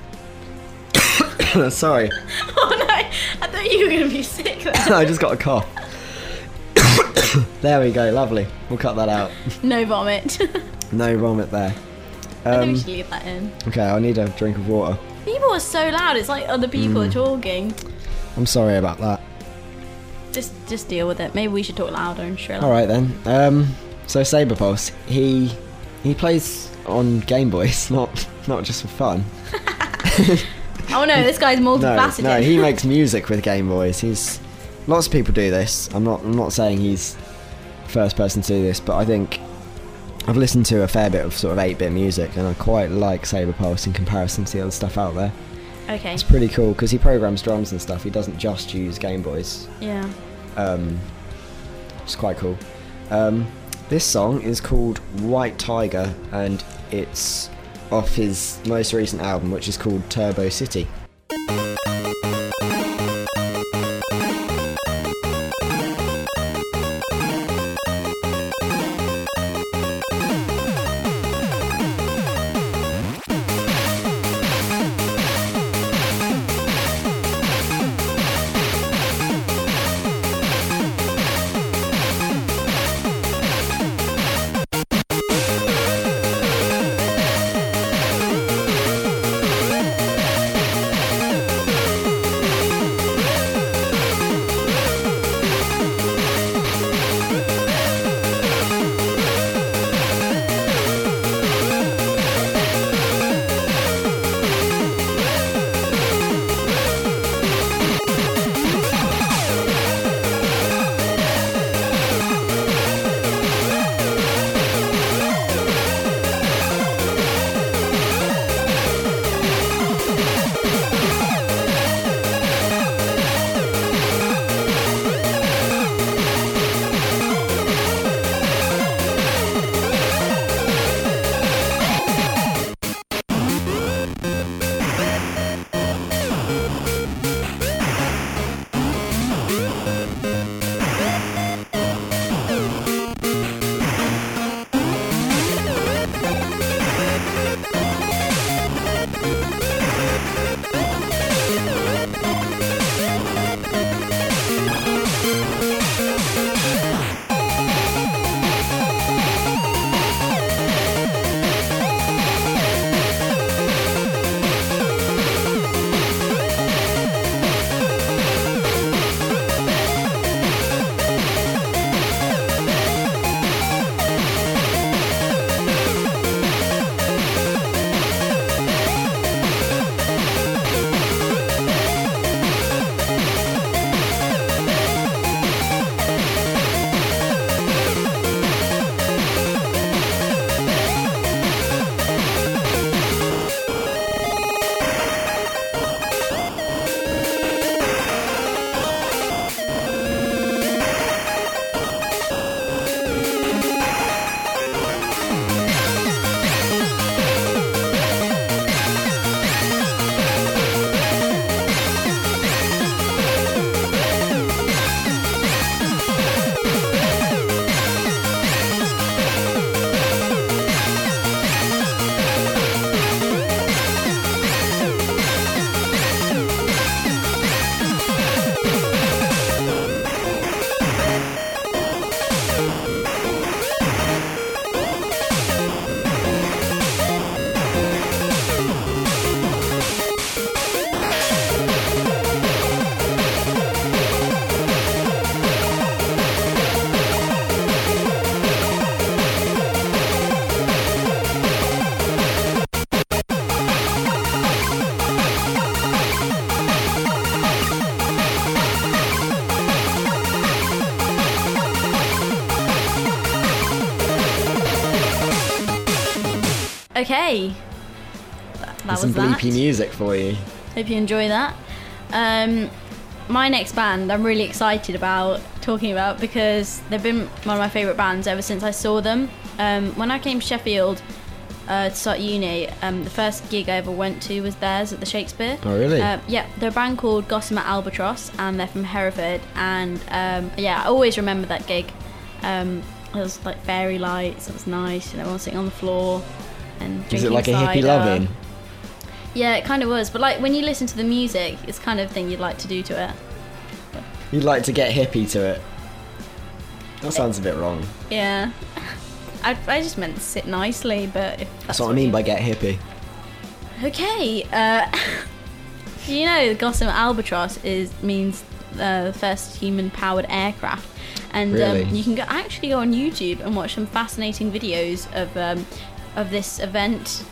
[SPEAKER 1] [LAUGHS] Sorry, [LAUGHS]
[SPEAKER 2] oh no! I thought you were gonna be sick. [LAUGHS]
[SPEAKER 1] I just got a cough. [COUGHS] there we go, lovely. We'll cut that out.
[SPEAKER 2] no vomit.
[SPEAKER 1] No vomit there.
[SPEAKER 2] I think we
[SPEAKER 1] Um,
[SPEAKER 2] should leave that in.
[SPEAKER 1] okay, I need a drink of water.
[SPEAKER 2] People are so loud. It's like other people
[SPEAKER 1] Mm.
[SPEAKER 2] are talking.
[SPEAKER 1] I'm sorry about that.
[SPEAKER 2] Just just deal with it. Maybe we should talk louder and shriller.
[SPEAKER 1] All right then. Um, so Sabrepulse, he he plays on Game Boys, not not just for fun.
[SPEAKER 2] Oh no, this guy's multifaceted.
[SPEAKER 1] no, no, he makes music with Game Boys. He's lots of people do this. I'm not I'm not saying he's first person to do this, but I think I've listened to a fair bit of sort of 8-bit music, and I quite like Sabrepulse in comparison to the other stuff out there.
[SPEAKER 2] okay.
[SPEAKER 1] It's pretty cool because he programs drums and stuff. He doesn't just use Game Boys.
[SPEAKER 2] Yeah.
[SPEAKER 1] Um, it's quite cool. Um, this song is called White Tiger, and it's off his most recent album, which is called Turbo City.
[SPEAKER 2] Okay. That,
[SPEAKER 1] some bleepy music for you.
[SPEAKER 2] Hope you enjoy that. Um, my next band, I'm really excited about talking about because they've been one of my favourite bands ever since I saw them. Um, when I came to Sheffield uh, to start uni, um, the first gig I ever went to was theirs at the Shakespeare.
[SPEAKER 1] Oh, really?
[SPEAKER 2] Uh, yeah, they're a band called Gossamer Albatross, and they're from Hereford. And um, yeah, I always remember that gig. Um, it was like fairy lights. It was nice, and everyone sitting on the floor and drinking
[SPEAKER 1] Is it like a hippie
[SPEAKER 2] cider.
[SPEAKER 1] loving?
[SPEAKER 2] Yeah, it kind of was. But like when you listen to the music, it's kind of thing you'd like to do to it.
[SPEAKER 1] You'd like to get hippie to it. That sounds a bit wrong.
[SPEAKER 2] Yeah. [LAUGHS] I, I just meant sit nicely, but if that's,
[SPEAKER 1] That's what I mean
[SPEAKER 2] you-
[SPEAKER 1] by get hippie.
[SPEAKER 2] Okay. Uh, [LAUGHS] you know, the Gossamer Albatross is means uh, the first human-powered aircraft, and
[SPEAKER 1] Really?
[SPEAKER 2] um, you can go, actually go on YouTube and watch some fascinating videos of um, of this event.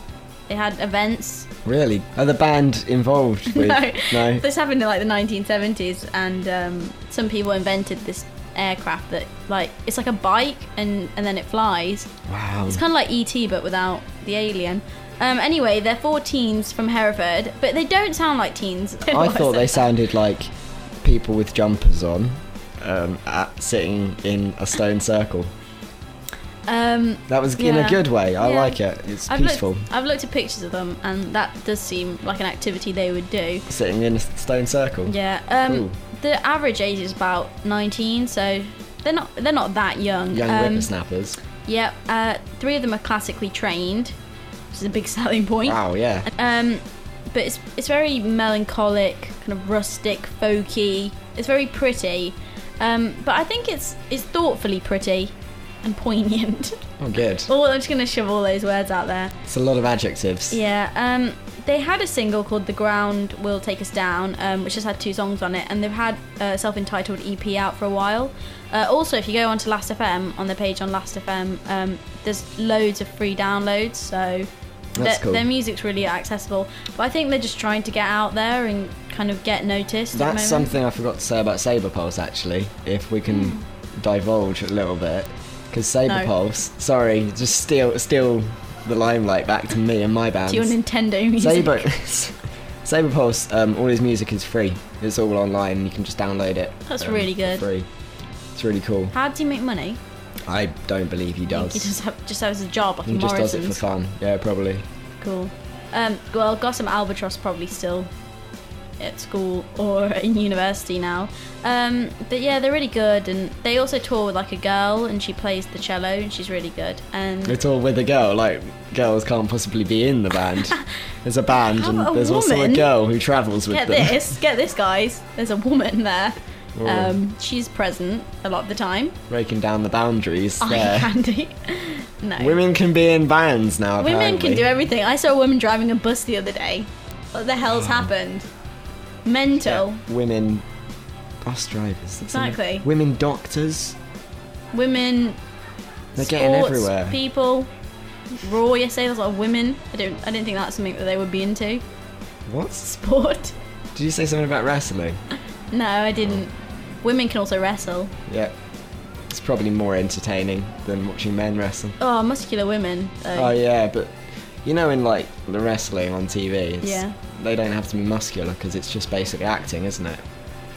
[SPEAKER 2] They had events
[SPEAKER 1] Really? Are the band involved [LAUGHS] with?
[SPEAKER 2] no,
[SPEAKER 1] No?
[SPEAKER 2] This happened in like the 1970s, and um, some people invented this aircraft that like it's like a bike, and and then it flies.
[SPEAKER 1] Wow.
[SPEAKER 2] It's kind of like ET, but without the alien. Um, anyway, they're four teens from Hereford, but they don't sound like teens. [LAUGHS]
[SPEAKER 1] I thought they sounded like people with jumpers on, um, at, sitting in a stone circle.
[SPEAKER 2] Um,
[SPEAKER 1] That was in a good way. I
[SPEAKER 2] Yeah.
[SPEAKER 1] like it. It's
[SPEAKER 2] I've
[SPEAKER 1] peaceful.
[SPEAKER 2] Looked, I've looked at pictures of them, and that does seem like an activity they would do.
[SPEAKER 1] Sitting in a stone circle.
[SPEAKER 2] Yeah. Um, the average age is about 19, so they're not they're not that young.
[SPEAKER 1] Young
[SPEAKER 2] um,
[SPEAKER 1] whippersnappers.
[SPEAKER 2] Yep. Uh, three of them are classically trained, which is a big [LAUGHS] selling point.
[SPEAKER 1] Wow, yeah.
[SPEAKER 2] Um, but it's it's very melancholic, kind of rustic, folky. It's very pretty, um, but I think it's it's thoughtfully pretty and poignant.
[SPEAKER 1] Oh, good. [LAUGHS]
[SPEAKER 2] oh, I'm just gonna shove all those words out there.
[SPEAKER 1] It's a lot of adjectives.
[SPEAKER 2] Yeah. Um, they had a single called "The Ground Will Take Us Down," um, which has had two songs on it, and they've had a self-entitled EP out for a while. Uh, also, if you go onto Last FM on the page on Last FM, um, there's loads of free downloads, so
[SPEAKER 1] That's
[SPEAKER 2] their,
[SPEAKER 1] cool.
[SPEAKER 2] their music's really accessible. But I think they're just trying to get out there and kind of get noticed. at the
[SPEAKER 1] That's something I forgot to say about Sabrepulse actually. If we can divulge a little bit, because Saber.
[SPEAKER 2] No.
[SPEAKER 1] Pulse. Sorry, just steal steal the limelight back to me and my band.
[SPEAKER 2] to your Nintendo music.
[SPEAKER 1] Saber [LAUGHS] Sabrepulse. Um, all his music is free. It's all online. You can just download it.
[SPEAKER 2] That's
[SPEAKER 1] um,
[SPEAKER 2] really good.
[SPEAKER 1] Free. It's really cool.
[SPEAKER 2] How does he make money?
[SPEAKER 1] I don't believe he does.
[SPEAKER 2] He just have, just has a job like
[SPEAKER 1] He just does it for fun. Yeah, probably.
[SPEAKER 2] Cool. Um, well, Gossamer Albatross probably still at school or [LAUGHS] in university now. Um, but yeah, they're really good, and they also tour with like a girl, and she plays the cello, and she's really good. And
[SPEAKER 1] It's all with a girl. Like girls can't possibly be in the band. [LAUGHS] There's a band,
[SPEAKER 2] How
[SPEAKER 1] and
[SPEAKER 2] a
[SPEAKER 1] there's also a girl who travels with
[SPEAKER 2] get
[SPEAKER 1] them.
[SPEAKER 2] Get this, get this, guys. There's a woman there.
[SPEAKER 1] Oh.
[SPEAKER 2] Um, she's present a lot of the time.
[SPEAKER 1] Breaking down the boundaries
[SPEAKER 2] Eye [LAUGHS]
[SPEAKER 1] there.
[SPEAKER 2] candy. no.
[SPEAKER 1] Women can be in bands now.
[SPEAKER 2] Women can do everything. I saw a woman driving a bus the other day. What the hell's happened? Mental.
[SPEAKER 1] Women bus drivers. that's
[SPEAKER 2] Exactly.
[SPEAKER 1] Women doctors.
[SPEAKER 2] Women.
[SPEAKER 1] They're getting
[SPEAKER 2] sports
[SPEAKER 1] everywhere.
[SPEAKER 2] People. Raw yesterday. There's a lot of women. I don't. I didn't think that's something that they would be into.
[SPEAKER 1] What?
[SPEAKER 2] Sport. [LAUGHS]
[SPEAKER 1] Did you say something about wrestling?
[SPEAKER 2] No, I didn't. Women can also wrestle.
[SPEAKER 1] Yeah. It's probably more entertaining than watching men wrestle.
[SPEAKER 2] Oh, muscular women. Though.
[SPEAKER 1] Oh yeah, but you know, in like the wrestling on TV,
[SPEAKER 2] Yeah.
[SPEAKER 1] they don't have to be muscular because it's just basically acting, isn't it?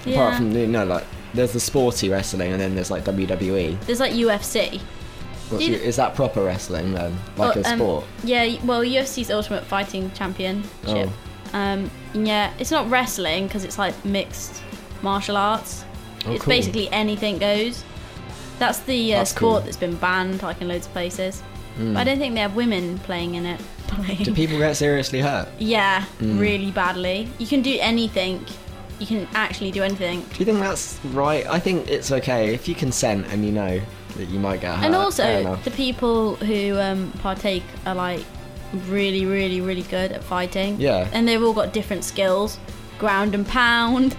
[SPEAKER 2] Yeah.
[SPEAKER 1] Apart from you know, like there's the sporty wrestling, and then there's like WWE.
[SPEAKER 2] There's like UFC.
[SPEAKER 1] What's
[SPEAKER 2] Do you-
[SPEAKER 1] is that proper wrestling then, like
[SPEAKER 2] Oh,
[SPEAKER 1] a
[SPEAKER 2] um,
[SPEAKER 1] sport?
[SPEAKER 2] Yeah, well, UFC's Ultimate Fighting Championship.
[SPEAKER 1] Oh.
[SPEAKER 2] Um, yeah, it's not wrestling because it's like mixed martial arts.
[SPEAKER 1] Oh,
[SPEAKER 2] it's
[SPEAKER 1] cool.
[SPEAKER 2] basically anything goes. That's the uh,
[SPEAKER 1] That's
[SPEAKER 2] sport
[SPEAKER 1] cool.
[SPEAKER 2] that's been banned like in loads of places.
[SPEAKER 1] Mm.
[SPEAKER 2] But I don't think they have women playing in it. [LAUGHS]
[SPEAKER 1] Do people get seriously hurt?
[SPEAKER 2] yeah,
[SPEAKER 1] Mm.
[SPEAKER 2] really badly. You can do anything. You can actually do anything.
[SPEAKER 1] Do you think that's right? I think it's okay if you consent and you know that you might get hurt.
[SPEAKER 2] and also, the people who um, partake are like really, really, really good at fighting.
[SPEAKER 1] Yeah.
[SPEAKER 2] And they've all got different skills. Ground and pound.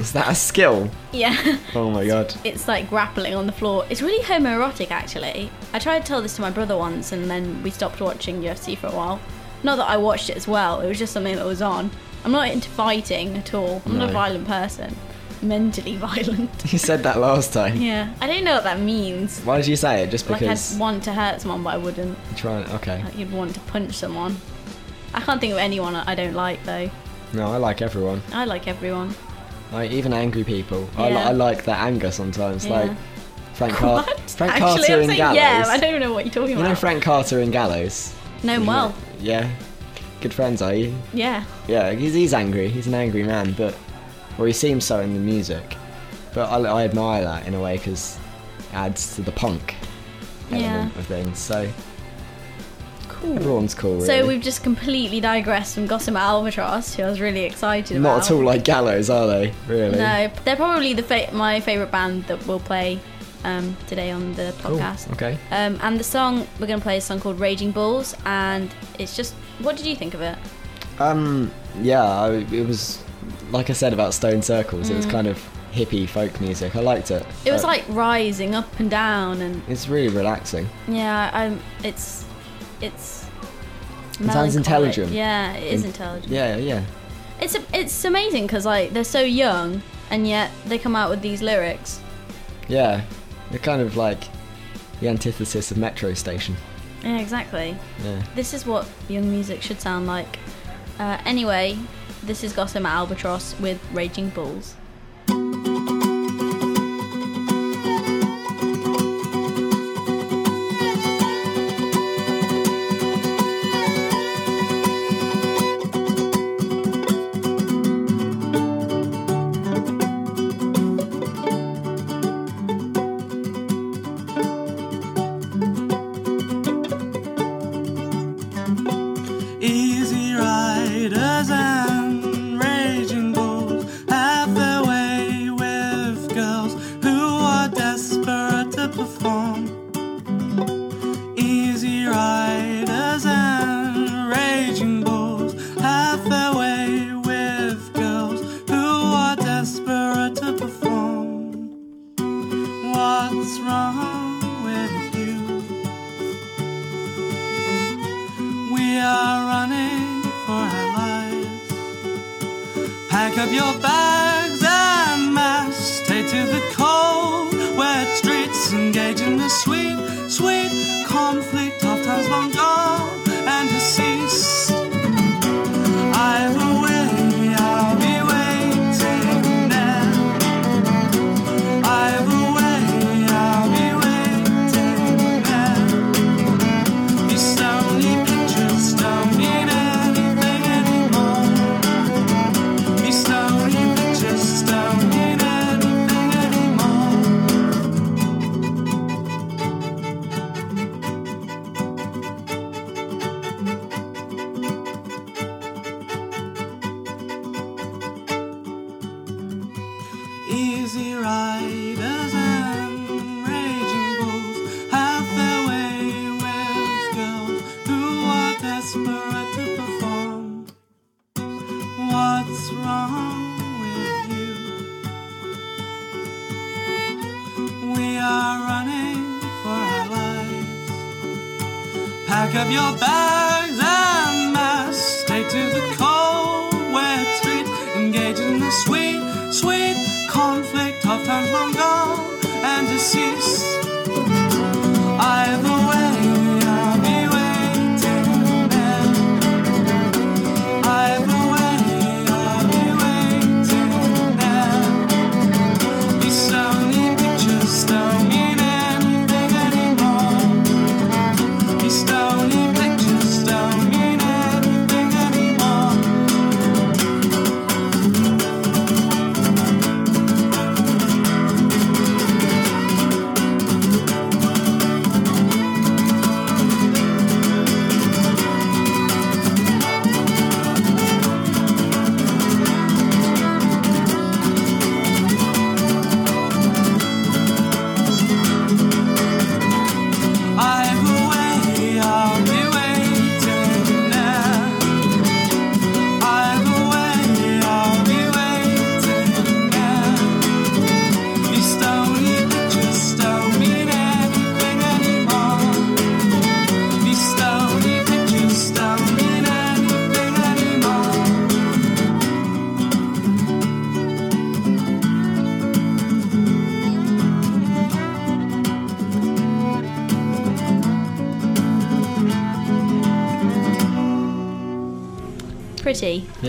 [SPEAKER 1] Is that a skill?
[SPEAKER 2] Yeah. [LAUGHS]
[SPEAKER 1] Oh my god.
[SPEAKER 2] it's like grappling on the floor. It's really homoerotic, actually. I tried to tell this to my brother once, and then we stopped watching UFC for a while. Not that I watched it as well. It was just something that was on. I'm not into fighting at all. I'm not a
[SPEAKER 1] No.
[SPEAKER 2] violent person. mentally [LAUGHS] violent.
[SPEAKER 1] You said that last time.
[SPEAKER 2] Yeah, I don't know what that means.
[SPEAKER 1] Why did you say it? Just
[SPEAKER 2] Like
[SPEAKER 1] because
[SPEAKER 2] I'd want to hurt someone, but I wouldn't.
[SPEAKER 1] trying. Okay.
[SPEAKER 2] Like you'd want to punch someone. I can't think of anyone I don't like though.
[SPEAKER 1] No, I like everyone.
[SPEAKER 2] I like everyone.
[SPEAKER 1] Like even angry people. I, li- I like their anger sometimes.
[SPEAKER 2] Yeah.
[SPEAKER 1] Like Frank, [LAUGHS] Car- Frank
[SPEAKER 2] Actually,
[SPEAKER 1] Carter in Gallows.
[SPEAKER 2] yeah. I don't know what you're talking
[SPEAKER 1] you
[SPEAKER 2] about.
[SPEAKER 1] You know Frank Carter in Gallows.
[SPEAKER 2] know him well.
[SPEAKER 1] Yeah. Good friends, are you?
[SPEAKER 2] Yeah.
[SPEAKER 1] Yeah, he's, he's angry. He's an angry man, but or he seems so in the music. But I, I admire that in a way because it adds to the punk element
[SPEAKER 2] Yeah.
[SPEAKER 1] of things. So. Everyone's cool. Really.
[SPEAKER 2] So we've just completely digressed from Gossamer Albatross, who I was really excited about.
[SPEAKER 1] not at all like Gallows, are they? Really?
[SPEAKER 2] No, they're probably the fa- my favorite band that we'll play um, today on the
[SPEAKER 1] Cool.
[SPEAKER 2] podcast.
[SPEAKER 1] Okay.
[SPEAKER 2] Um, and the song we're going to play is a song called Raging Bulls, and it's just. What did you think of it?
[SPEAKER 1] Um. Yeah, I, it was like I said about Stone Circles. It was kind of hippie folk music. I liked it.
[SPEAKER 2] Mm. It was
[SPEAKER 1] Uh,
[SPEAKER 2] like rising up and down, and
[SPEAKER 1] it's really relaxing.
[SPEAKER 2] yeah, I'm. It's. It's.
[SPEAKER 1] It sounds intelligent.
[SPEAKER 2] Yeah, it is
[SPEAKER 1] In-
[SPEAKER 2] intelligent.
[SPEAKER 1] Yeah, yeah.
[SPEAKER 2] It's it's amazing because like they're so young, and yet they come out with these lyrics.
[SPEAKER 1] Yeah, they're kind of like the antithesis of Metro Station.
[SPEAKER 2] Yeah, exactly.
[SPEAKER 1] Yeah.
[SPEAKER 2] This is what young music should sound like. Uh, anyway, this is Gossamer Albatross with Raging Bulls.
[SPEAKER 4] Your bags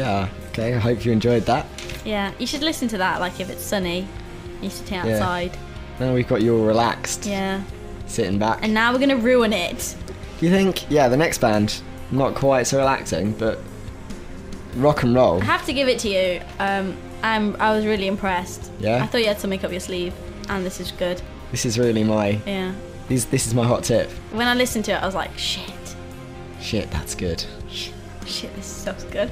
[SPEAKER 1] Yeah. Okay. I hope you enjoyed that.
[SPEAKER 2] Yeah, you should listen to that. Like if it's sunny, you're sitting
[SPEAKER 1] Yeah.
[SPEAKER 2] outside.
[SPEAKER 1] Now we've got you all relaxed,
[SPEAKER 2] Yeah.
[SPEAKER 1] sitting back.
[SPEAKER 2] And now we're gonna ruin it.
[SPEAKER 1] Do you think? Yeah, the next band, not quite so relaxing, but rock and roll.
[SPEAKER 2] I have to give it to you. Um, I'm. I was really impressed.
[SPEAKER 1] Yeah?
[SPEAKER 2] I thought you had something up your sleeve, and this is good.
[SPEAKER 1] This is really my.
[SPEAKER 2] Yeah.
[SPEAKER 1] This, this is my hot tip.
[SPEAKER 2] When I listened to it, I was like, shit,
[SPEAKER 1] Shit, that's good.
[SPEAKER 2] shit, this is so good.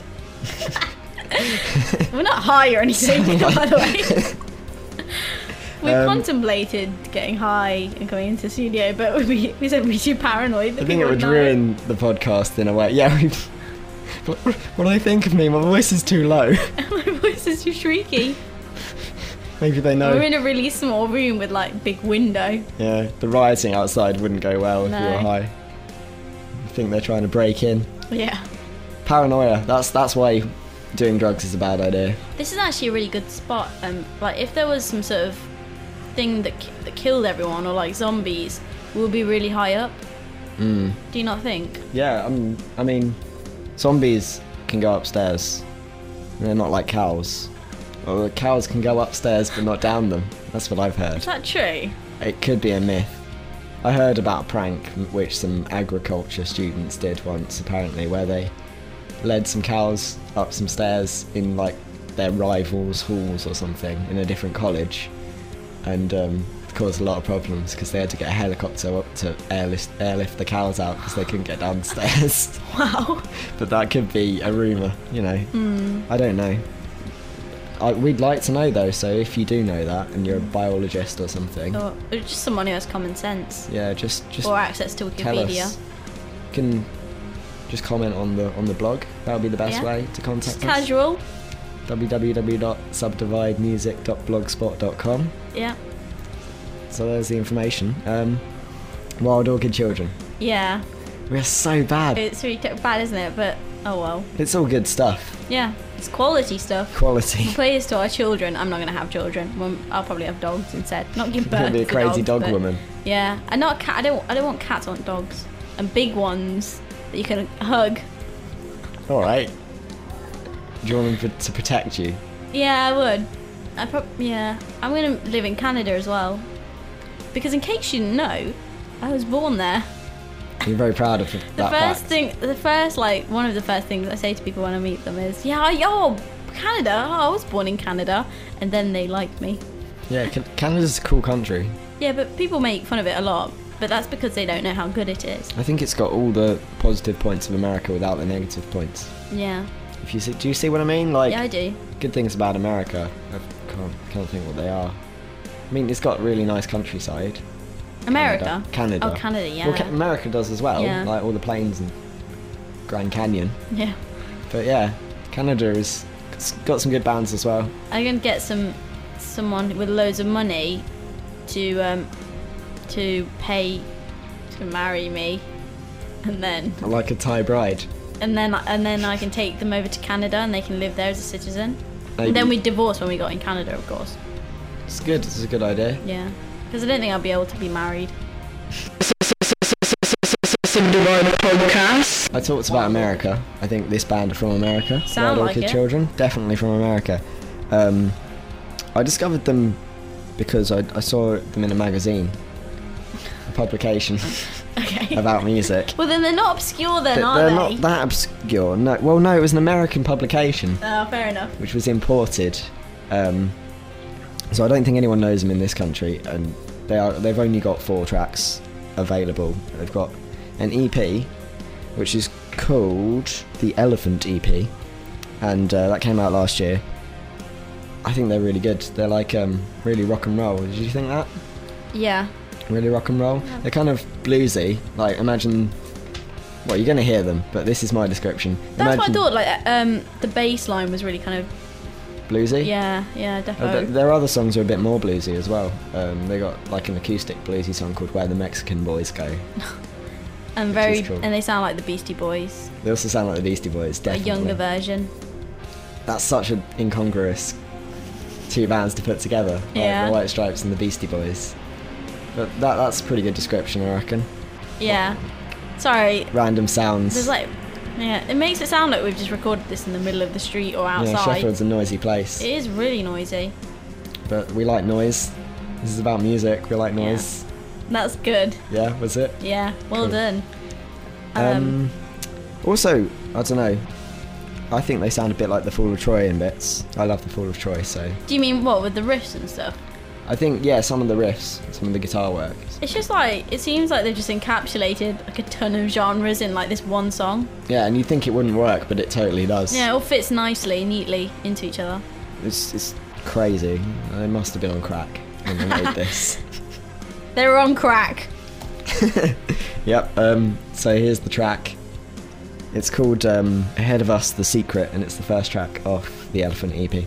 [SPEAKER 2] We're not high or anything, [LAUGHS] by the way. [LAUGHS] we
[SPEAKER 1] Um,
[SPEAKER 2] contemplated getting high and coming into the studio, but [LAUGHS] we we said we'd be too paranoid. that
[SPEAKER 1] I think it would
[SPEAKER 2] know.
[SPEAKER 1] ruin the podcast in a way. Yeah. We, what, do they think of me? My voice is too low.
[SPEAKER 2] My voice is too shrieky.
[SPEAKER 1] Maybe they know.
[SPEAKER 2] We're in a really small room with like big window.
[SPEAKER 1] Yeah, the rioting outside wouldn't go well if you
[SPEAKER 2] No.
[SPEAKER 1] were high. I think they're trying to break in.
[SPEAKER 2] Yeah.
[SPEAKER 1] Paranoia. That's that's why doing drugs is a bad idea.
[SPEAKER 2] This is actually a really good spot. Um, like if there was some sort of thing that ki- that killed everyone or like zombies, we'll be really high up.
[SPEAKER 1] Mm.
[SPEAKER 2] Do you not think?
[SPEAKER 1] Yeah, um, I mean, zombies can go upstairs. They're not like cows. Or cows can go upstairs but not down them. That's what I've heard.
[SPEAKER 2] Is that true?
[SPEAKER 1] It could be a myth. I heard about a prank which some agriculture students did once, apparently, where they led some cows up some stairs in like their rivals' halls or something in a different college, and um, caused a lot of problems because they had to get a helicopter up to airlift, airlift the cows out because they couldn't get downstairs. [LAUGHS] [LAUGHS]
[SPEAKER 2] Wow.
[SPEAKER 1] but that could be a rumor, you know. I don't know. I, we'd like to know though, so if you do know that and you're a biologist or something,
[SPEAKER 2] Or, or just someone who has common sense
[SPEAKER 1] yeah, just just
[SPEAKER 2] or access to Wikipedia.
[SPEAKER 1] Can just comment on the on the blog. That would be the best
[SPEAKER 2] Yeah.
[SPEAKER 1] way to contact
[SPEAKER 2] Just
[SPEAKER 1] us.
[SPEAKER 2] casual.
[SPEAKER 1] www.subdividemusic.blogspot.com.
[SPEAKER 2] Yeah.
[SPEAKER 1] So there's the information. Um, Wild Orchid Children.
[SPEAKER 2] Yeah.
[SPEAKER 1] We're so bad.
[SPEAKER 2] It's really bad, isn't it? But oh well.
[SPEAKER 1] it's all good stuff.
[SPEAKER 2] Yeah. It's quality stuff.
[SPEAKER 1] Quality.
[SPEAKER 2] We play this to our children. I'm not gonna have children. Well, I'll probably have dogs instead. Not give [LAUGHS] birth.
[SPEAKER 1] be a crazy
[SPEAKER 2] dogs,
[SPEAKER 1] dog woman.
[SPEAKER 2] Yeah, and not a cat. I don't. I don't want cats. I want dogs and big ones that you can hug.
[SPEAKER 1] All right. Do you want them to protect you?
[SPEAKER 2] Yeah, I would. I prob- yeah, I'm gonna live in Canada as well, because in case you didn't know, I was born there.
[SPEAKER 1] You're very proud of [LAUGHS] that.
[SPEAKER 2] The first
[SPEAKER 1] fact.
[SPEAKER 2] thing, the first like one of the first things I say to people when I meet them is, "Yeah, yo, Canada. Oh, I was born in Canada," and then they like me.
[SPEAKER 1] Yeah, Canada's a cool country.
[SPEAKER 2] Yeah, but people make fun of it a lot, but that's because they don't know how good it is.
[SPEAKER 1] I think it's got all the positive points of America without the negative points.
[SPEAKER 2] Yeah,
[SPEAKER 1] If you see, do you see what I mean? Like
[SPEAKER 2] yeah, I do.
[SPEAKER 1] good things about America. I can't can't think what they are. I mean, it's got really nice countryside.
[SPEAKER 2] America.
[SPEAKER 1] Canada.
[SPEAKER 2] Oh, Canada. Yeah.
[SPEAKER 1] Well, Ca- America does as well.
[SPEAKER 2] Yeah.
[SPEAKER 1] Like all the plains and Grand Canyon.
[SPEAKER 2] yeah.
[SPEAKER 1] But yeah, Canada is it's got some good bands as well.
[SPEAKER 2] I'm gonna get some someone with loads of money to um to pay to marry me, and then
[SPEAKER 1] Like a Thai bride.
[SPEAKER 2] and then and then I can take them over to Canada and they can live there as a citizen. And then we divorce when we got in Canada, of course.
[SPEAKER 1] It's good. It's a good idea.
[SPEAKER 2] Yeah, because I don't think I'll be able to be married.
[SPEAKER 1] I talked about America. I think this band are from America.
[SPEAKER 2] Sound
[SPEAKER 1] Wild
[SPEAKER 2] like
[SPEAKER 1] Orchid
[SPEAKER 2] it.
[SPEAKER 1] Children, definitely from America. Um, I discovered them because I, I saw them in a magazine, publication [LAUGHS]
[SPEAKER 2] Okay.
[SPEAKER 1] about music.
[SPEAKER 2] well, then they're not obscure, then,
[SPEAKER 1] They-
[SPEAKER 2] are
[SPEAKER 1] They're
[SPEAKER 2] they?
[SPEAKER 1] not that obscure. No, well, no, it was an American publication
[SPEAKER 2] Oh, fair enough.
[SPEAKER 1] which was imported. Um, so I don't think anyone knows them in this country, and they are they've only got four tracks available. They've got an EP, which is called the Elephant EP, and uh, that came out last year. I think they're really good. They're like um, really rock and roll. Did you think that?
[SPEAKER 2] Yeah.
[SPEAKER 1] Really rock and roll. They're kind of bluesy. Like imagine. Well, you're gonna hear them, but this is my description.
[SPEAKER 2] That's
[SPEAKER 1] imagine
[SPEAKER 2] what I thought. Like, um, the bass line was really kind of
[SPEAKER 1] Bluesy.
[SPEAKER 2] yeah, yeah,
[SPEAKER 1] Uh,
[SPEAKER 2] definitely.
[SPEAKER 1] th- their other songs are a bit more bluesy as well. Um, they got like an acoustic bluesy song called "Where the Mexican Boys Go." [LAUGHS]
[SPEAKER 2] and very,
[SPEAKER 1] cool.
[SPEAKER 2] and they sound like the Beastie Boys,
[SPEAKER 1] They also sound like the Beastie Boys. Definitely.
[SPEAKER 2] A younger version.
[SPEAKER 1] That's such an incongruous two bands to put together. Like
[SPEAKER 2] Yeah.
[SPEAKER 1] the White Stripes and the Beastie Boys. But that that's a pretty good description, I reckon.
[SPEAKER 2] Yeah. Sorry,
[SPEAKER 1] Random sounds.
[SPEAKER 2] there's like Yeah, it makes it sound like we've just recorded this in the middle of the street or outside. Yeah.
[SPEAKER 1] Sheffield's a noisy place,
[SPEAKER 2] it is really noisy.
[SPEAKER 1] but we like noise. This is about music. We like noise. Yeah.
[SPEAKER 2] That's good.
[SPEAKER 1] Yeah, was it?
[SPEAKER 2] Yeah, well
[SPEAKER 1] Cool.
[SPEAKER 2] done.
[SPEAKER 1] Um, also, I don't know. I think they sound a bit like the Fall of Troy in bits. I love the Fall of Troy, so
[SPEAKER 2] Do you mean what with the riffs and stuff?
[SPEAKER 1] I think yeah, some of the riffs, some of the guitar work.
[SPEAKER 2] It's just like it seems like they've just encapsulated like a ton of genres in like this one song.
[SPEAKER 1] Yeah, and you think it wouldn't work, but it totally does.
[SPEAKER 2] Yeah, it all fits nicely, neatly into each other.
[SPEAKER 1] It's it's crazy. They must have been on crack when they made this. [LAUGHS]
[SPEAKER 2] They were on crack. [LAUGHS]
[SPEAKER 1] Yep. Um, so here's the track. It's called um, "Ahead of Us: The Secret," and it's the first track off the Elephant EP.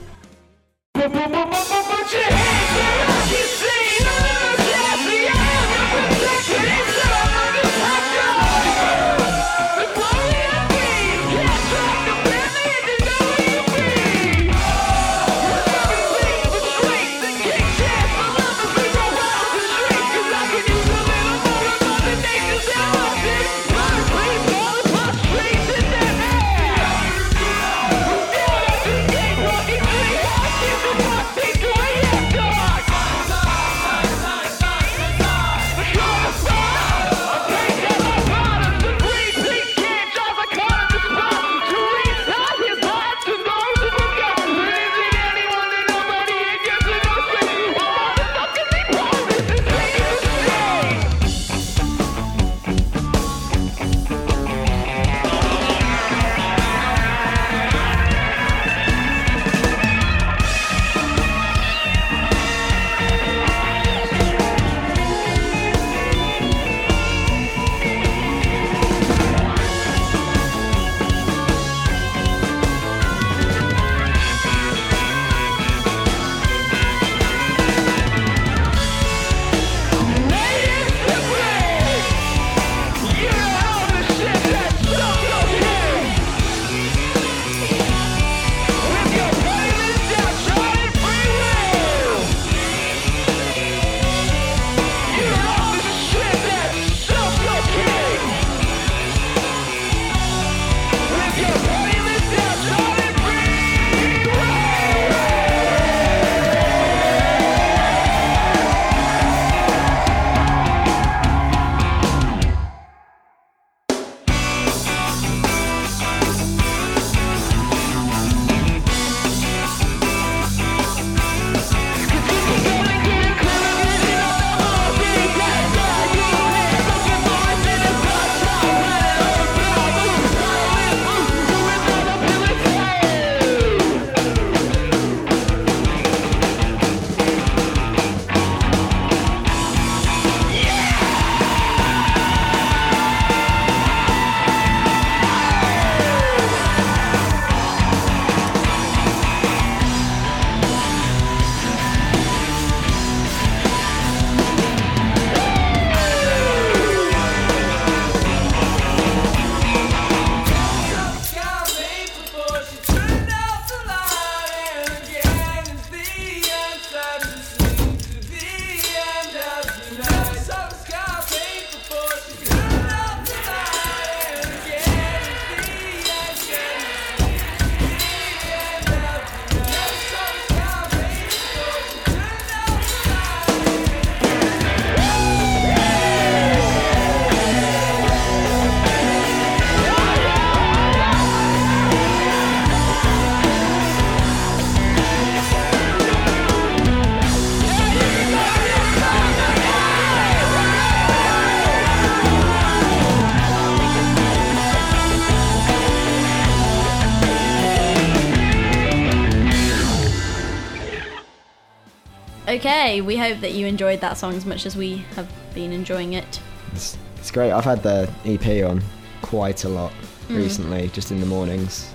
[SPEAKER 2] We hope that you enjoyed that song as much as we have been enjoying it.
[SPEAKER 1] It's, it's great. I've had the EP on quite a lot
[SPEAKER 2] Mm.
[SPEAKER 1] recently, just in the mornings.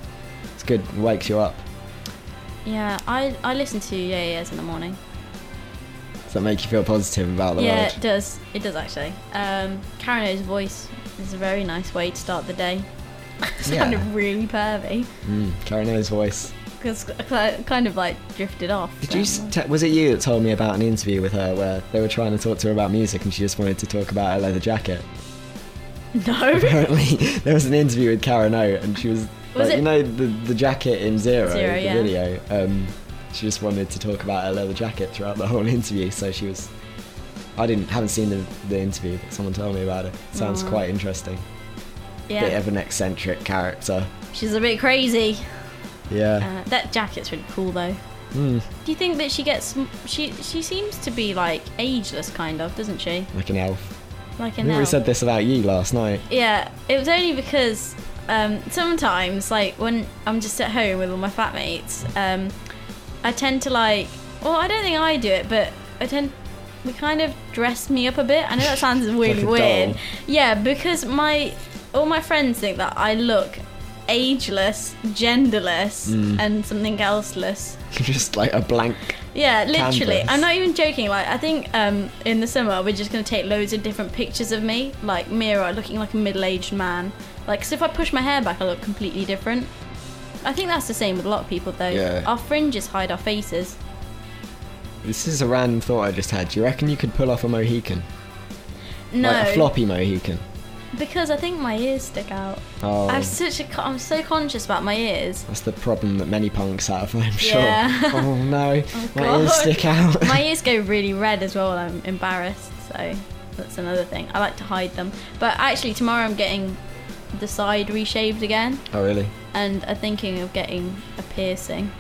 [SPEAKER 1] It's good. It wakes you up.
[SPEAKER 2] Yeah, I I listen to Yeah Yeahs in the morning.
[SPEAKER 1] Does that make you feel positive about the
[SPEAKER 2] yeah,
[SPEAKER 1] world?
[SPEAKER 2] Yeah, it does. It does actually. Um, Karen O's voice is a very nice way to start the day. [LAUGHS] Sounded
[SPEAKER 1] Yeah.
[SPEAKER 2] really pervy
[SPEAKER 1] Mm, Karen O's voice.
[SPEAKER 2] Because I kind of like drifted off.
[SPEAKER 1] Did you? Te- was it you that told me about an interview with her where they were trying to talk to her about music and she just wanted to talk about her leather jacket?
[SPEAKER 2] No. [LAUGHS]
[SPEAKER 1] Apparently, there was an interview with Karen O, and she was,
[SPEAKER 2] Was
[SPEAKER 1] like,
[SPEAKER 2] it-
[SPEAKER 1] you know, the the jacket in Zero,
[SPEAKER 2] Zero,
[SPEAKER 1] the
[SPEAKER 2] yeah.
[SPEAKER 1] video. Um, she just wanted to talk about her leather jacket throughout the whole interview, so she was. I didn't haven't seen the, the interview, but someone told me about it. Sounds
[SPEAKER 2] Aw.
[SPEAKER 1] quite interesting.
[SPEAKER 2] Yeah.
[SPEAKER 1] Bit of an eccentric character.
[SPEAKER 2] She's a bit crazy.
[SPEAKER 1] Yeah.
[SPEAKER 2] Uh, that jacket's really cool though.
[SPEAKER 1] Hmm.
[SPEAKER 2] Do you think that she gets she she seems to be like ageless kind of, doesn't she?
[SPEAKER 1] like an elf.
[SPEAKER 2] Like
[SPEAKER 1] I
[SPEAKER 2] an
[SPEAKER 1] think we said this about you last night.
[SPEAKER 2] Yeah, it was only because um, sometimes, like when I'm just at home with all my flatmates, um, I tend to like. Well, I don't think I do it, but I tend. We kind of dress me up a bit. I know that sounds [LAUGHS] really
[SPEAKER 1] a
[SPEAKER 2] weird.
[SPEAKER 1] doll.
[SPEAKER 2] Yeah, because my all my friends think that I look ageless, genderless,
[SPEAKER 1] Mm.
[SPEAKER 2] and something elseless. [LAUGHS]
[SPEAKER 1] just like a blank.
[SPEAKER 2] Yeah, literally.
[SPEAKER 1] Canvas.
[SPEAKER 2] I'm not even joking. Like, I think um, in the summer we're just gonna take loads of different pictures of me, like mirror, looking like a middle-aged man. Like, 'cause if I push my hair back, I look completely different. I think that's the same with a lot of people, though.
[SPEAKER 1] Yeah.
[SPEAKER 2] Our fringes hide our faces.
[SPEAKER 1] This is a random thought I just had. Do you reckon you could pull off a Mohican?
[SPEAKER 2] No,
[SPEAKER 1] Like a floppy Mohican?
[SPEAKER 2] Because I think my ears stick out.
[SPEAKER 1] Oh.
[SPEAKER 2] I'm such a, I'm so conscious about my ears.
[SPEAKER 1] That's the problem that many punks have, [LAUGHS] I'm sure.
[SPEAKER 2] Yeah. [LAUGHS]
[SPEAKER 1] Oh no, oh, my
[SPEAKER 2] God.
[SPEAKER 1] ears stick out.
[SPEAKER 2] my [LAUGHS] ears go really red as well I'm embarrassed, so that's another thing. I like to hide them. But actually, tomorrow I'm getting the side reshaved again.
[SPEAKER 1] oh really?
[SPEAKER 2] and I'm thinking of getting a piercing.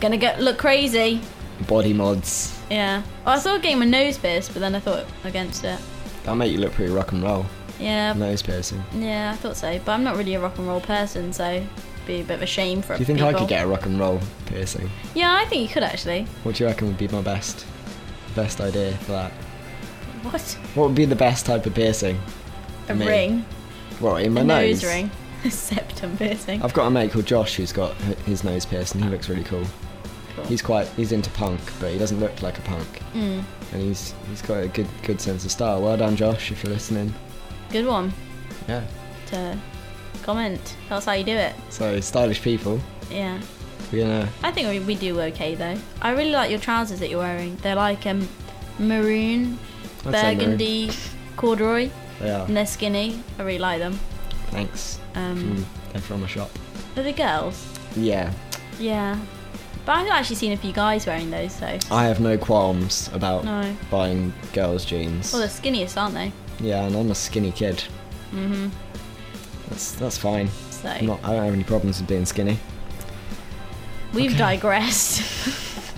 [SPEAKER 2] Gonna get look crazy.
[SPEAKER 1] Body mods.
[SPEAKER 2] Yeah. Well, I thought getting my nose pierced, but then I thought against it.
[SPEAKER 1] That'll make you look pretty rock and roll.
[SPEAKER 2] Yeah.
[SPEAKER 1] Nose piercing.
[SPEAKER 2] Yeah, I thought so. But I'm not really a rock and roll person, so it'd be a bit of a shame for
[SPEAKER 1] Do you think
[SPEAKER 2] people.
[SPEAKER 1] I could get a rock and roll piercing?
[SPEAKER 2] Yeah, I think you could actually.
[SPEAKER 1] What do you reckon would be my best best idea for that?
[SPEAKER 2] What?
[SPEAKER 1] What would be the best type of piercing?
[SPEAKER 2] A
[SPEAKER 1] Me.
[SPEAKER 2] ring.
[SPEAKER 1] What in my
[SPEAKER 2] a
[SPEAKER 1] nose?
[SPEAKER 2] nose ring. [LAUGHS] A septum piercing.
[SPEAKER 1] I've got a mate called Josh who's got his nose pierced and he looks really cool.
[SPEAKER 2] Cool.
[SPEAKER 1] He's quite he's into punk, but he doesn't look like a punk.
[SPEAKER 2] Mm,
[SPEAKER 1] And he's he's got a good good sense of style. Well done, Josh, if you're listening.
[SPEAKER 2] Good one
[SPEAKER 1] Yeah.
[SPEAKER 2] to comment. Tell us how you do it.
[SPEAKER 1] So stylish people,
[SPEAKER 2] Yeah.
[SPEAKER 1] we're gonna
[SPEAKER 2] I think we, we do okay though. I really like your trousers that you're wearing. They're like um maroon,
[SPEAKER 1] I'd say maroon.
[SPEAKER 2] burgundy, corduroy,
[SPEAKER 1] They are.
[SPEAKER 2] and they're skinny. I really like them.
[SPEAKER 1] Thanks.
[SPEAKER 2] Um,
[SPEAKER 1] Mm, they're from a shop.
[SPEAKER 2] Are they girls?
[SPEAKER 1] Yeah.
[SPEAKER 2] Yeah. But I've actually seen a few guys wearing those, so.
[SPEAKER 1] I have no qualms about
[SPEAKER 2] No.
[SPEAKER 1] buying girls' jeans.
[SPEAKER 2] Well, they're skinniest, aren't they?
[SPEAKER 1] Yeah, and I'm a skinny kid.
[SPEAKER 2] Mm-hmm.
[SPEAKER 1] That's that's fine.
[SPEAKER 2] So
[SPEAKER 1] not, I don't have any problems with being skinny.
[SPEAKER 2] we've
[SPEAKER 1] Okay.
[SPEAKER 2] digressed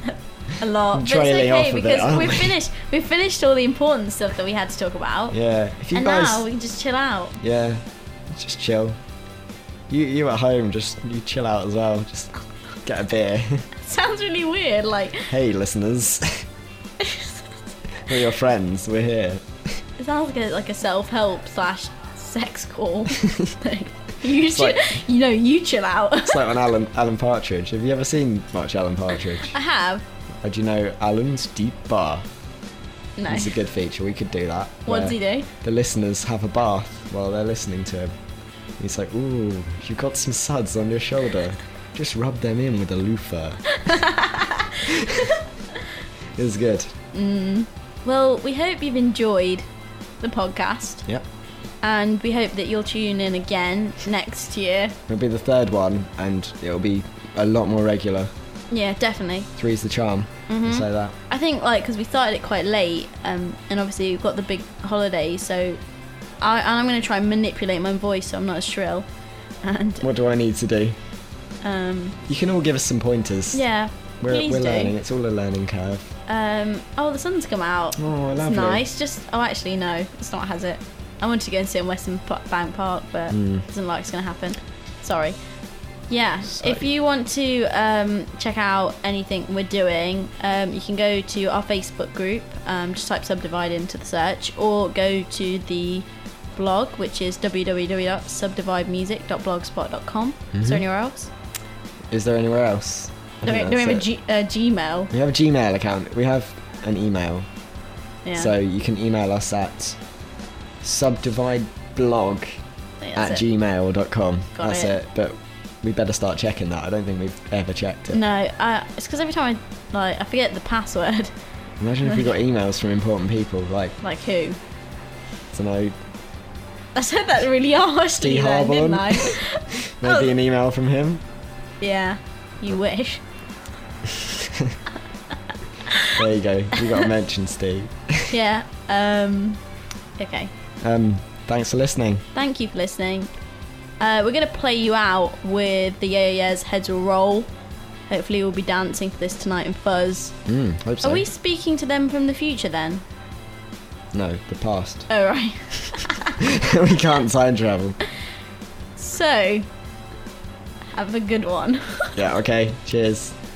[SPEAKER 2] [LAUGHS] a lot. But it's okay because we've
[SPEAKER 1] we?
[SPEAKER 2] finished. We've finished all the important stuff that we had to talk about,
[SPEAKER 1] Yeah. If you
[SPEAKER 2] and
[SPEAKER 1] guys,
[SPEAKER 2] now we can just chill out.
[SPEAKER 1] yeah, just chill. You you at home, just you chill out as well. Just get a beer. [LAUGHS] [LAUGHS]
[SPEAKER 2] Sounds really weird. Like
[SPEAKER 1] hey, listeners. We're your friends. We're here.
[SPEAKER 2] It sounds like a, like a self-help slash sex call. [LAUGHS] thing. you chill,
[SPEAKER 1] like-
[SPEAKER 2] you know, you chill out.
[SPEAKER 1] It's like when [LAUGHS] Alan Alan Partridge. Have you ever seen much Alan Partridge?
[SPEAKER 2] I have.
[SPEAKER 1] Uh, do you know Alan's Deep Bar?
[SPEAKER 2] No.
[SPEAKER 1] It's a good feature. We could do that.
[SPEAKER 2] What does
[SPEAKER 1] where
[SPEAKER 2] he do?
[SPEAKER 1] The listeners have a bath while they're listening to him. He's like, "Ooh, you've got some suds on your shoulder. Just rub them in with a loofah." [LAUGHS] it's good.
[SPEAKER 2] Well, we hope you've enjoyed the podcast,
[SPEAKER 1] Yep.
[SPEAKER 2] and we hope that you'll tune in again next year.
[SPEAKER 1] It'll be the third one, and it'll be a lot more regular.
[SPEAKER 2] Yeah, definitely.
[SPEAKER 1] Three's the charm.
[SPEAKER 2] Mhm.
[SPEAKER 1] Say that.
[SPEAKER 2] I think like because we started it quite late, um, and obviously we've got the big holiday, so I, and I'm going to try and manipulate my voice so I'm not as shrill. [LAUGHS] And
[SPEAKER 1] What do I need to do?
[SPEAKER 2] um,
[SPEAKER 1] You can all give us some pointers.
[SPEAKER 2] yeah,
[SPEAKER 1] We're,
[SPEAKER 2] please
[SPEAKER 1] we're
[SPEAKER 2] do.
[SPEAKER 1] learning. It's all a learning curve.
[SPEAKER 2] Um, oh, the sun's come out.
[SPEAKER 1] Oh,
[SPEAKER 2] it's
[SPEAKER 1] lovely.
[SPEAKER 2] nice. Just oh, actually no, it's not. Has it? I wanted to go and sit in Western Bank Park, but
[SPEAKER 1] Mm.
[SPEAKER 2] doesn't look like it's going to happen. Sorry. Yeah,
[SPEAKER 1] So-
[SPEAKER 2] if you want to um, check out anything we're doing, um, you can go to our Facebook group, um, just type Subdivide into the search, or go to the blog, which is www.subdividemusic.blogspot.com. Is there anywhere else?
[SPEAKER 1] Is there anywhere else? I
[SPEAKER 2] Do we, we have a G- uh, Gmail?
[SPEAKER 1] We have a Gmail account. We have an email.
[SPEAKER 2] Yeah.
[SPEAKER 1] So you can email us at subdivideblog
[SPEAKER 2] Yeah,
[SPEAKER 1] at
[SPEAKER 2] that's it.
[SPEAKER 1] gmail.com.
[SPEAKER 2] Got
[SPEAKER 1] That's
[SPEAKER 2] it.
[SPEAKER 1] it. But we better start checking that. I don't think we've ever checked it.
[SPEAKER 2] No, uh, it's because every time I like I forget the password.
[SPEAKER 1] Imagine if we got emails from important people, like, [LAUGHS]
[SPEAKER 2] like who?
[SPEAKER 1] I don't know,
[SPEAKER 2] I said that really harshly then, didn't I? [LAUGHS]
[SPEAKER 1] Maybe an [LAUGHS] email from him.
[SPEAKER 2] yeah, you wish. [LAUGHS]
[SPEAKER 1] There you go. You got to mention Steve. [LAUGHS]
[SPEAKER 2] Yeah. Um. Okay.
[SPEAKER 1] Um, thanks for listening.
[SPEAKER 2] Thank you for listening. Uh, we're gonna play you out with the Yeah Yeah Yeahs Heads Will Roll. Hopefully, we'll be dancing for this tonight in Fuzz.
[SPEAKER 1] Mm, hope so.
[SPEAKER 2] Are we speaking to them from the future then?
[SPEAKER 1] No, the past.
[SPEAKER 2] Oh right. [LAUGHS]
[SPEAKER 1] we can't time travel.
[SPEAKER 2] So, have a good one.
[SPEAKER 1] Yeah, okay. Cheers.